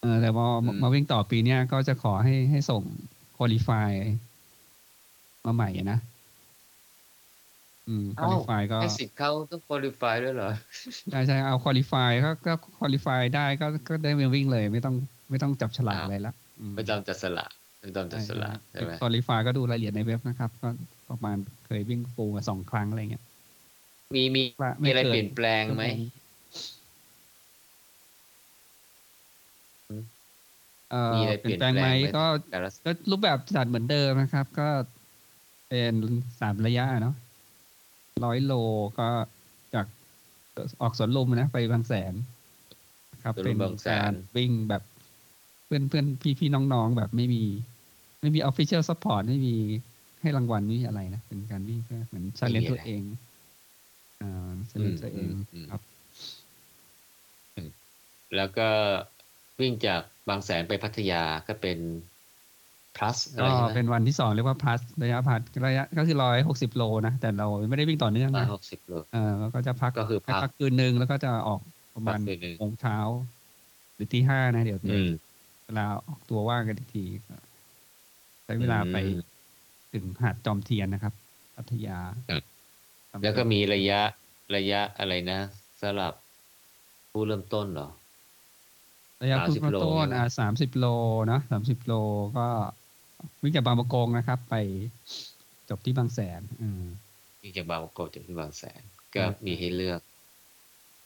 [SPEAKER 1] เออแต่พอมามาวิ่งต่อปีเนี้ยก็จะขอให้ให้ส่งคุริฟายมาใหม่นะ อืมคุริฟายก็
[SPEAKER 2] ให้สิทธิ์เขาต้องคุริฟายด้วยเหรอ
[SPEAKER 1] ใช่ใช่เอาคุริฟายก็ก็คุริฟายได้ก็ก็ได้มาวิ่งเลย ไม่ต้องไม่ต้องจับฉลาก
[SPEAKER 2] อ้าว
[SPEAKER 1] อะไรละอืม
[SPEAKER 2] ไม่ต้องจัดสละไม่ต้องจัดสละใช่ไหม
[SPEAKER 1] คุริฟายก็ดูรายละเอียดในเว็บนะครับ ก็ประมาณเคยวิ่งฟูลมาสองครั้งอะไรเงี้ย
[SPEAKER 2] มีมี
[SPEAKER 1] ว่า
[SPEAKER 2] มีอะไร
[SPEAKER 1] กิ
[SPEAKER 2] เปลี่ยนแปลงไหม
[SPEAKER 1] เอ่อ
[SPEAKER 2] มีอะไร
[SPEAKER 1] เปลี่ยนแปลงไหม
[SPEAKER 2] เปลี่ยนแปลงไหม
[SPEAKER 1] ก็
[SPEAKER 2] แต่ละ
[SPEAKER 1] ก็รูปแบบจัดเหมือนเดิมนะครับ ก็เป็นสามระยะเนาะร้อยโลก็จากออกสวนลุมนะ ไปบางแสน ครับ
[SPEAKER 2] สวนลุ
[SPEAKER 1] เป็น
[SPEAKER 2] มบางแสน
[SPEAKER 1] การวิ่งแบบเพื่อนเพื่อนพี่พี่น้องๆ แบบไม่มี ไม่มี official support ไม่มีให้รางวัลไม่มีอะไรนะ เป็นการวิ่งเพื่อเหมือน challenge ตัวเอง อ่า challenge ตัวเองครับ
[SPEAKER 2] แล้วก็วิ่งจากบางแสนไปพัทยาก็เป็น plus อะไร
[SPEAKER 1] ก็
[SPEAKER 2] ใช่ไหม
[SPEAKER 1] เป็นวันที่สองเรียกว่า plus ระยะ plus ระยะก็คือร้อยหกสิบโลนะ แต่เราไม่ได้วิ่งต่อเนื่อง
[SPEAKER 2] ร้อย
[SPEAKER 1] นะ
[SPEAKER 2] หกสิบโล
[SPEAKER 1] เออแล้วก็จะพัก
[SPEAKER 2] ก็คือพัก
[SPEAKER 1] พักคืนหนึ่งแล้วก็จะออกประมาณ
[SPEAKER 2] พักคืนหนึ่ง
[SPEAKER 1] โมงเช้า หรือตีห้านะเดี๋ยว
[SPEAKER 2] อืม
[SPEAKER 1] เวลาออกตัวว่างกันอีกทีก็ใช้เวลาไป
[SPEAKER 2] อืม
[SPEAKER 1] ถึงหาดจอมเทียนนะครับพัทยา
[SPEAKER 2] ครับ แล้วก็มีระยะระยะอะไรนะสำหรับผู้เริ่มต้นเหรอ
[SPEAKER 1] ระยะพุ่ง
[SPEAKER 2] 30โล
[SPEAKER 1] ต้น
[SPEAKER 2] ใช่ไหม
[SPEAKER 1] อ่าสามสิบโลนะสามสิบโลก็วิ่งจากบางประกงนะครับ ไปจบที่บางแสน อืม
[SPEAKER 2] วิ่งจากบางประกอบจากที่บางแสน ก็
[SPEAKER 1] ครับ
[SPEAKER 2] มีให้เลือก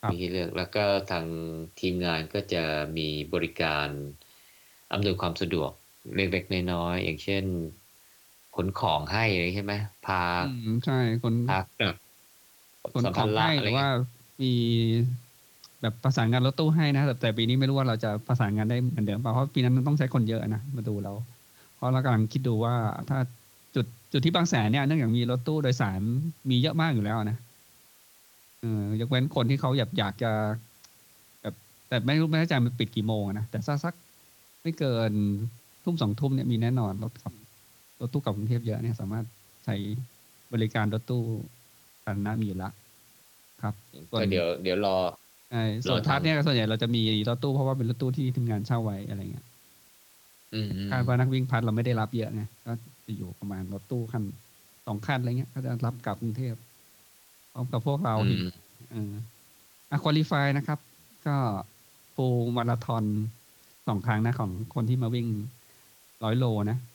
[SPEAKER 1] ครับ
[SPEAKER 2] มีให้เลือกแล้วก็ทางทีมงานก็จะมีบริการอำนวยความสะดวกเล็กๆน้อยๆอย่างเช่น ขนของให้อะไรใช่ไหมพา
[SPEAKER 1] อืมใช่คน
[SPEAKER 2] พากลับ
[SPEAKER 1] คน
[SPEAKER 2] สัม
[SPEAKER 1] ข
[SPEAKER 2] ภา
[SPEAKER 1] อง
[SPEAKER 2] ระ
[SPEAKER 1] ให้
[SPEAKER 2] อะ
[SPEAKER 1] ห
[SPEAKER 2] ไร
[SPEAKER 1] รือว่า
[SPEAKER 2] เงี้ย
[SPEAKER 1] มีแบบประสานงานรถตู้ให้นะแต่แต่ปีนี้ไม่รู้ว่าเราจะประสานงานได้เหมือนเดิมเปล่าเพราะปีนั้นมันต้องใช้คนเยอะนะมาดูเรา เพราะเรากำลังคิดดูว่าถ้าจุดจุดที่บางแสนเนี่ยเนื่องจากมีรถตู้โดยสารมีเยอะมากอยู่แล้วนะเออยกเว้นคนที่เขาอยากอยากจะแบบแต่ไม่รู้ไม่แน่ใจมันปิดกี่โมงอะนะแต่สักสักไม่เกินทุ่มสองทุ่มเนี่ยมีแน่นอนรถขับ รถตู้กลับกรุงเทพเยอะเนี่ยสามารถใช้บริการรถตู้สาธารณะมีอยู่ละครับส่วน
[SPEAKER 2] ก็เดี๋ยวเดี๋ยวรอ
[SPEAKER 1] ใช่ส่วน
[SPEAKER 2] เราทำ
[SPEAKER 1] ทัศน์เนี่ยส่วนใหญ่เราจะมีรถตู้เพราะว่าเป็นรถตู้ที่ทีมงานเช่าไว้อะไรเงี้ย
[SPEAKER 2] อืมอืม
[SPEAKER 1] คาดว่านักวิ่งพัดเราไม่ได้รับเยอะไงก็จะอยู่ประมาณรถตู้คันสองคันอะไรเงี้ยก็จะรับกลับกรุงเทพพร้อมกับพวกเรา
[SPEAKER 2] อื
[SPEAKER 1] ที่
[SPEAKER 2] ม
[SPEAKER 1] เอออะควอลิฟายนะครับ ก็ฟูลมาราธอนสองครั้งนะของคนที่มาวิ่งร้อยโลนะ
[SPEAKER 2] อืม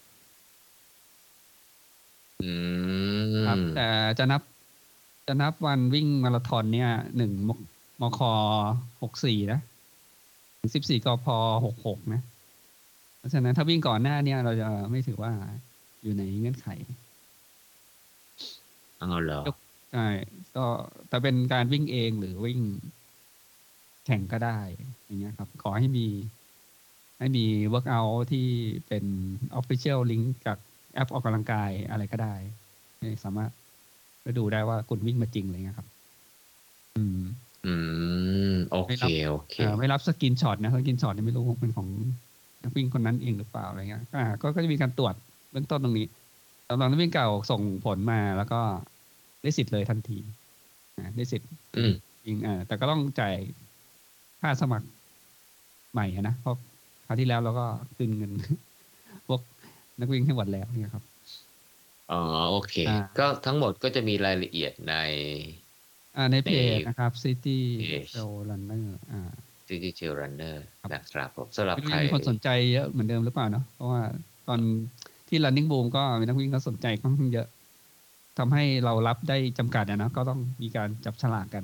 [SPEAKER 1] ครับ แต่จะนับ จะนับวันวิ่งมาราธอนเนี่ยหนึ่งมมคหกสี่นะถึงสิบสี่กพหกหกนะ เพราะฉะนั้นถ้าวิ่งก่อนหน้าเนี่ย เราจะไม่ถือว่าอยู่ในเงื่อนไข
[SPEAKER 2] เอาเหรอ
[SPEAKER 1] ใช่ก็แต่เป็นการวิ่งเองหรือวิ่งแข่งก็ได้ อย่างเงี้ยครับ ขอให้มี ให้มี workout ที่เป็น official link จาก แอปออกกำลังกายอะไรก็ได้ให้สามารถไปดูได้ว่าคุณวิ่งมาจริงอะไรเงี้ยครับ อืม
[SPEAKER 2] อืมโอ
[SPEAKER 1] ไม่
[SPEAKER 2] เค
[SPEAKER 1] รับ
[SPEAKER 2] โอเค
[SPEAKER 1] เอ่อไม่รับ screenshot นะ screenshot นี่ไม่รู้เป็นของนักวิ่งคนนั้นเองหรือเปล่าอะไรเงี้ยอ่าก็ก็จะมีการตรวจเบื้องต้นตรงนี้สำหรับนักวิ่งเก่าส่งผลมาแล้วก็ได้สิทธิ์เลยทันทีอ่าได้สิทธิ์
[SPEAKER 2] อืม
[SPEAKER 1] ยิงอ่าแต่ก็ต้องจ่ายค่าสมัครใหม่อะนะเพราะคราวที่แล้วเราก็คืนเงินพวก นักวิ่งให้หมดแล้วเนี่ยครับ
[SPEAKER 2] อ๋อโอเค
[SPEAKER 1] อ่า
[SPEAKER 2] ก็ทั้งหมดก็จะมีรายละเอียดใน
[SPEAKER 1] อ่าในเพจ
[SPEAKER 2] ใน
[SPEAKER 1] นะครับ City
[SPEAKER 2] Page
[SPEAKER 1] Trail Runner อ่า
[SPEAKER 2] City Trail Runner
[SPEAKER 1] ครับ
[SPEAKER 2] นะครับผมสำหรับ
[SPEAKER 1] ไม่รู้
[SPEAKER 2] ใคร
[SPEAKER 1] จะมีคนสนใจเยอะเหมือนเดิมหรือเปล่าเนาะเพราะว่าตอนที่ running boom ก็มีนักวิ่งก็สนใจค่อนข้างเยอะทำให้เรารับได้จำกัดอะนะก็ต้องมีการจับฉลากกัน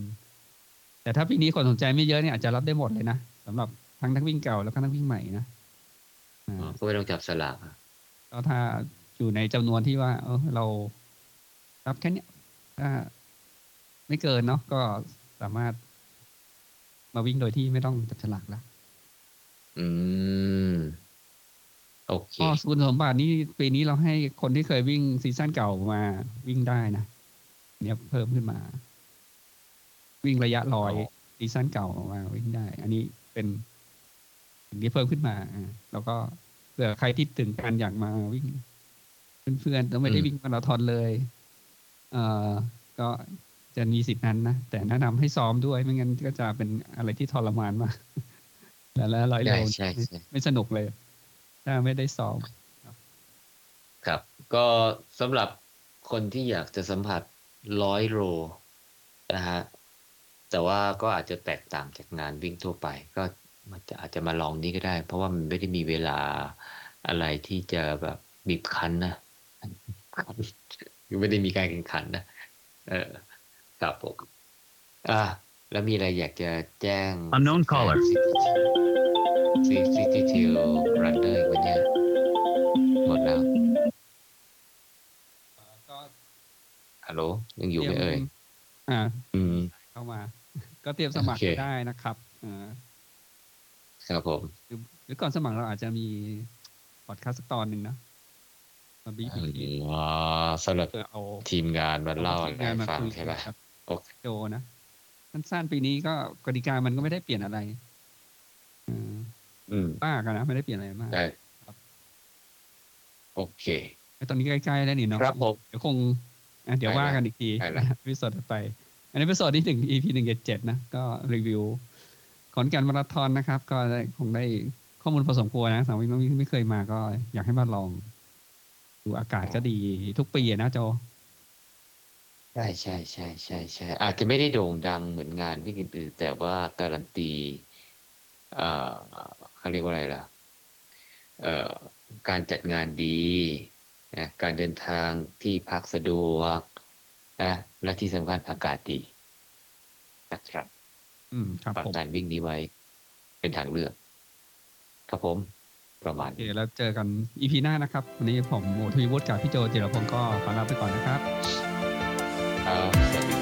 [SPEAKER 1] แต่ถ้าปีนี้คนสนใจไม่เยอะเนี่ยอาจจะรับได้หมดเลยนะสำหรับทั้งนักวิ่งเก่าแล้วก็นักวิ่งใหม่นะ
[SPEAKER 2] อ๋อ
[SPEAKER 1] อ่า
[SPEAKER 2] ก็ไม่ต้องจับสลากอะ
[SPEAKER 1] ก็ถ้าอยู่ในจำนวนที่ว่า เออเรารับแค่เนี้ยถ้าไม่เกินเนาะก็สามารถมาวิ่งโดยที่ไม่ต้องจับฉลากละ
[SPEAKER 2] อืม โอเค
[SPEAKER 1] ก็คุณสมบัตินี่ปีนี้เราให้คนที่เคยวิ่งซีซั่นเก่ามาวิ่งได้นะ เนี่ยเพิ่มขึ้นมา วิ่งระยะร้อย
[SPEAKER 2] อ๋อ
[SPEAKER 1] ซีซั่นเก่ามาวิ่งได้ อันนี้เป็นสิ่งที่เพิ่มขึ้นมาอ่าแล้วก็ เผื่อใครที่ตื่นการอยากมาวิ่ง เพื่อนๆแล้วไม่ได้วิ่งมาราธอนเลยเอ่อก็จะมีสิทธินั้นนะ แต่แนะนำให้ซ้อมด้วยไม่งั้นก็จะเป็นอะไรที่ทรมานมากแล้วแล้วร้อยโล
[SPEAKER 2] ใช่ใช่ใช่
[SPEAKER 1] ไม่สนุกเลย ถ้าไม่ได้ซ้อม
[SPEAKER 2] ครับ ก็สำหรับคนที่อยากจะสัมผัสร้อยโลนะฮะแต่ว่าก็อาจจะแตกต่างจากงานวิ่งทั่วไป ก็ มันจะอาจจะมาลองนี้ก็ได้ เพราะว่ามันไม่ได้มีเวลาอะไรที่จะแบบบีบคั้นนะคั้นคือไม่ได้มีการแข่งขันนะเออครับผมอะแล้วมีอะไรอยากจะแจ้ง
[SPEAKER 3] Unknown caller
[SPEAKER 2] ซิซิตี้ทิวรันเดอร์วันเนี้ยหมดแล้ว
[SPEAKER 1] ก็
[SPEAKER 2] ฮัลโหลยังอยู่ไหมเอ่ย
[SPEAKER 1] อ่า
[SPEAKER 2] อืม
[SPEAKER 1] เข้ามา ก็เตรียมสมัคร
[SPEAKER 2] โอเค
[SPEAKER 1] ได้นะครับอ่า
[SPEAKER 2] ครับผม
[SPEAKER 1] หรือหรือก่อนสมัครเราอาจจะมีพอดคาสต์สักตอนหนึ่งนะมาบีบอีกที
[SPEAKER 2] อ๋อสำหรับ
[SPEAKER 1] เพื่อเอา
[SPEAKER 2] ทีมงานมาเล่าอะไร
[SPEAKER 1] ทีมงาน
[SPEAKER 2] ให้
[SPEAKER 1] มา
[SPEAKER 2] ฟัง
[SPEAKER 1] คุย
[SPEAKER 2] ใช่ปะ
[SPEAKER 1] กับ
[SPEAKER 2] โอเค
[SPEAKER 1] โจนะสั้นๆปีนี้ก็กติกามันก็ไม่ได้เปลี่ยนอะไรอืม
[SPEAKER 2] อืม
[SPEAKER 1] มากอะนะไม่ได้เปลี่ยนอะไรมาก
[SPEAKER 2] ได้
[SPEAKER 1] ครับ
[SPEAKER 2] โอเค
[SPEAKER 1] ไอ้ตอนนี้ใกล้ๆแล้วนี่เนาะ
[SPEAKER 2] ครับผม
[SPEAKER 1] เดี๋ยวคงอะเดี๋ยว
[SPEAKER 2] ใกล้
[SPEAKER 1] ว่า
[SPEAKER 2] ละ
[SPEAKER 1] กันอีกที
[SPEAKER 2] ใกล้ละ
[SPEAKER 1] วิสดไป อันนี้เป็นสดที่หนึ่ง EP หนึ่งเจ็ดนะ ก็รีวิว ขอนแก่นมาราธอนนะครับ ก็ได้คงได้ข้อมูลพอสมควรนะสำหรับน้องที่ไม่เคยมาก็อยากให้มาลอง ดูอากาศก็ดีทุกปีนะโจ
[SPEAKER 2] ใช่ใช่ใช่ใช่ใช่อาจจะไม่ได้โด่งดังเหมือนงานวิ่งอื่นแต่ว่าการันตีเอ่อเขาเรียกว่าอะไรล่ะเอ่อการจัดงานดีนะการเดินทางที่พักสะดวกนะและที่สำคัญอากาศดีนะครับ
[SPEAKER 1] อืมครับ
[SPEAKER 2] ฝาก
[SPEAKER 1] ผม
[SPEAKER 2] งานวิ่งนี้ไว้ เป็นทางเลือก ครับผม ประมาณ
[SPEAKER 1] โอเค
[SPEAKER 2] นี้
[SPEAKER 1] แล้วเจอกัน EP หน้านะครับ วันนี้ผมโมทวีวุฒิกับพี่โจจิรพงศ์ก็ขอลาไปก่อนนะครับ
[SPEAKER 2] ครับสวัสดี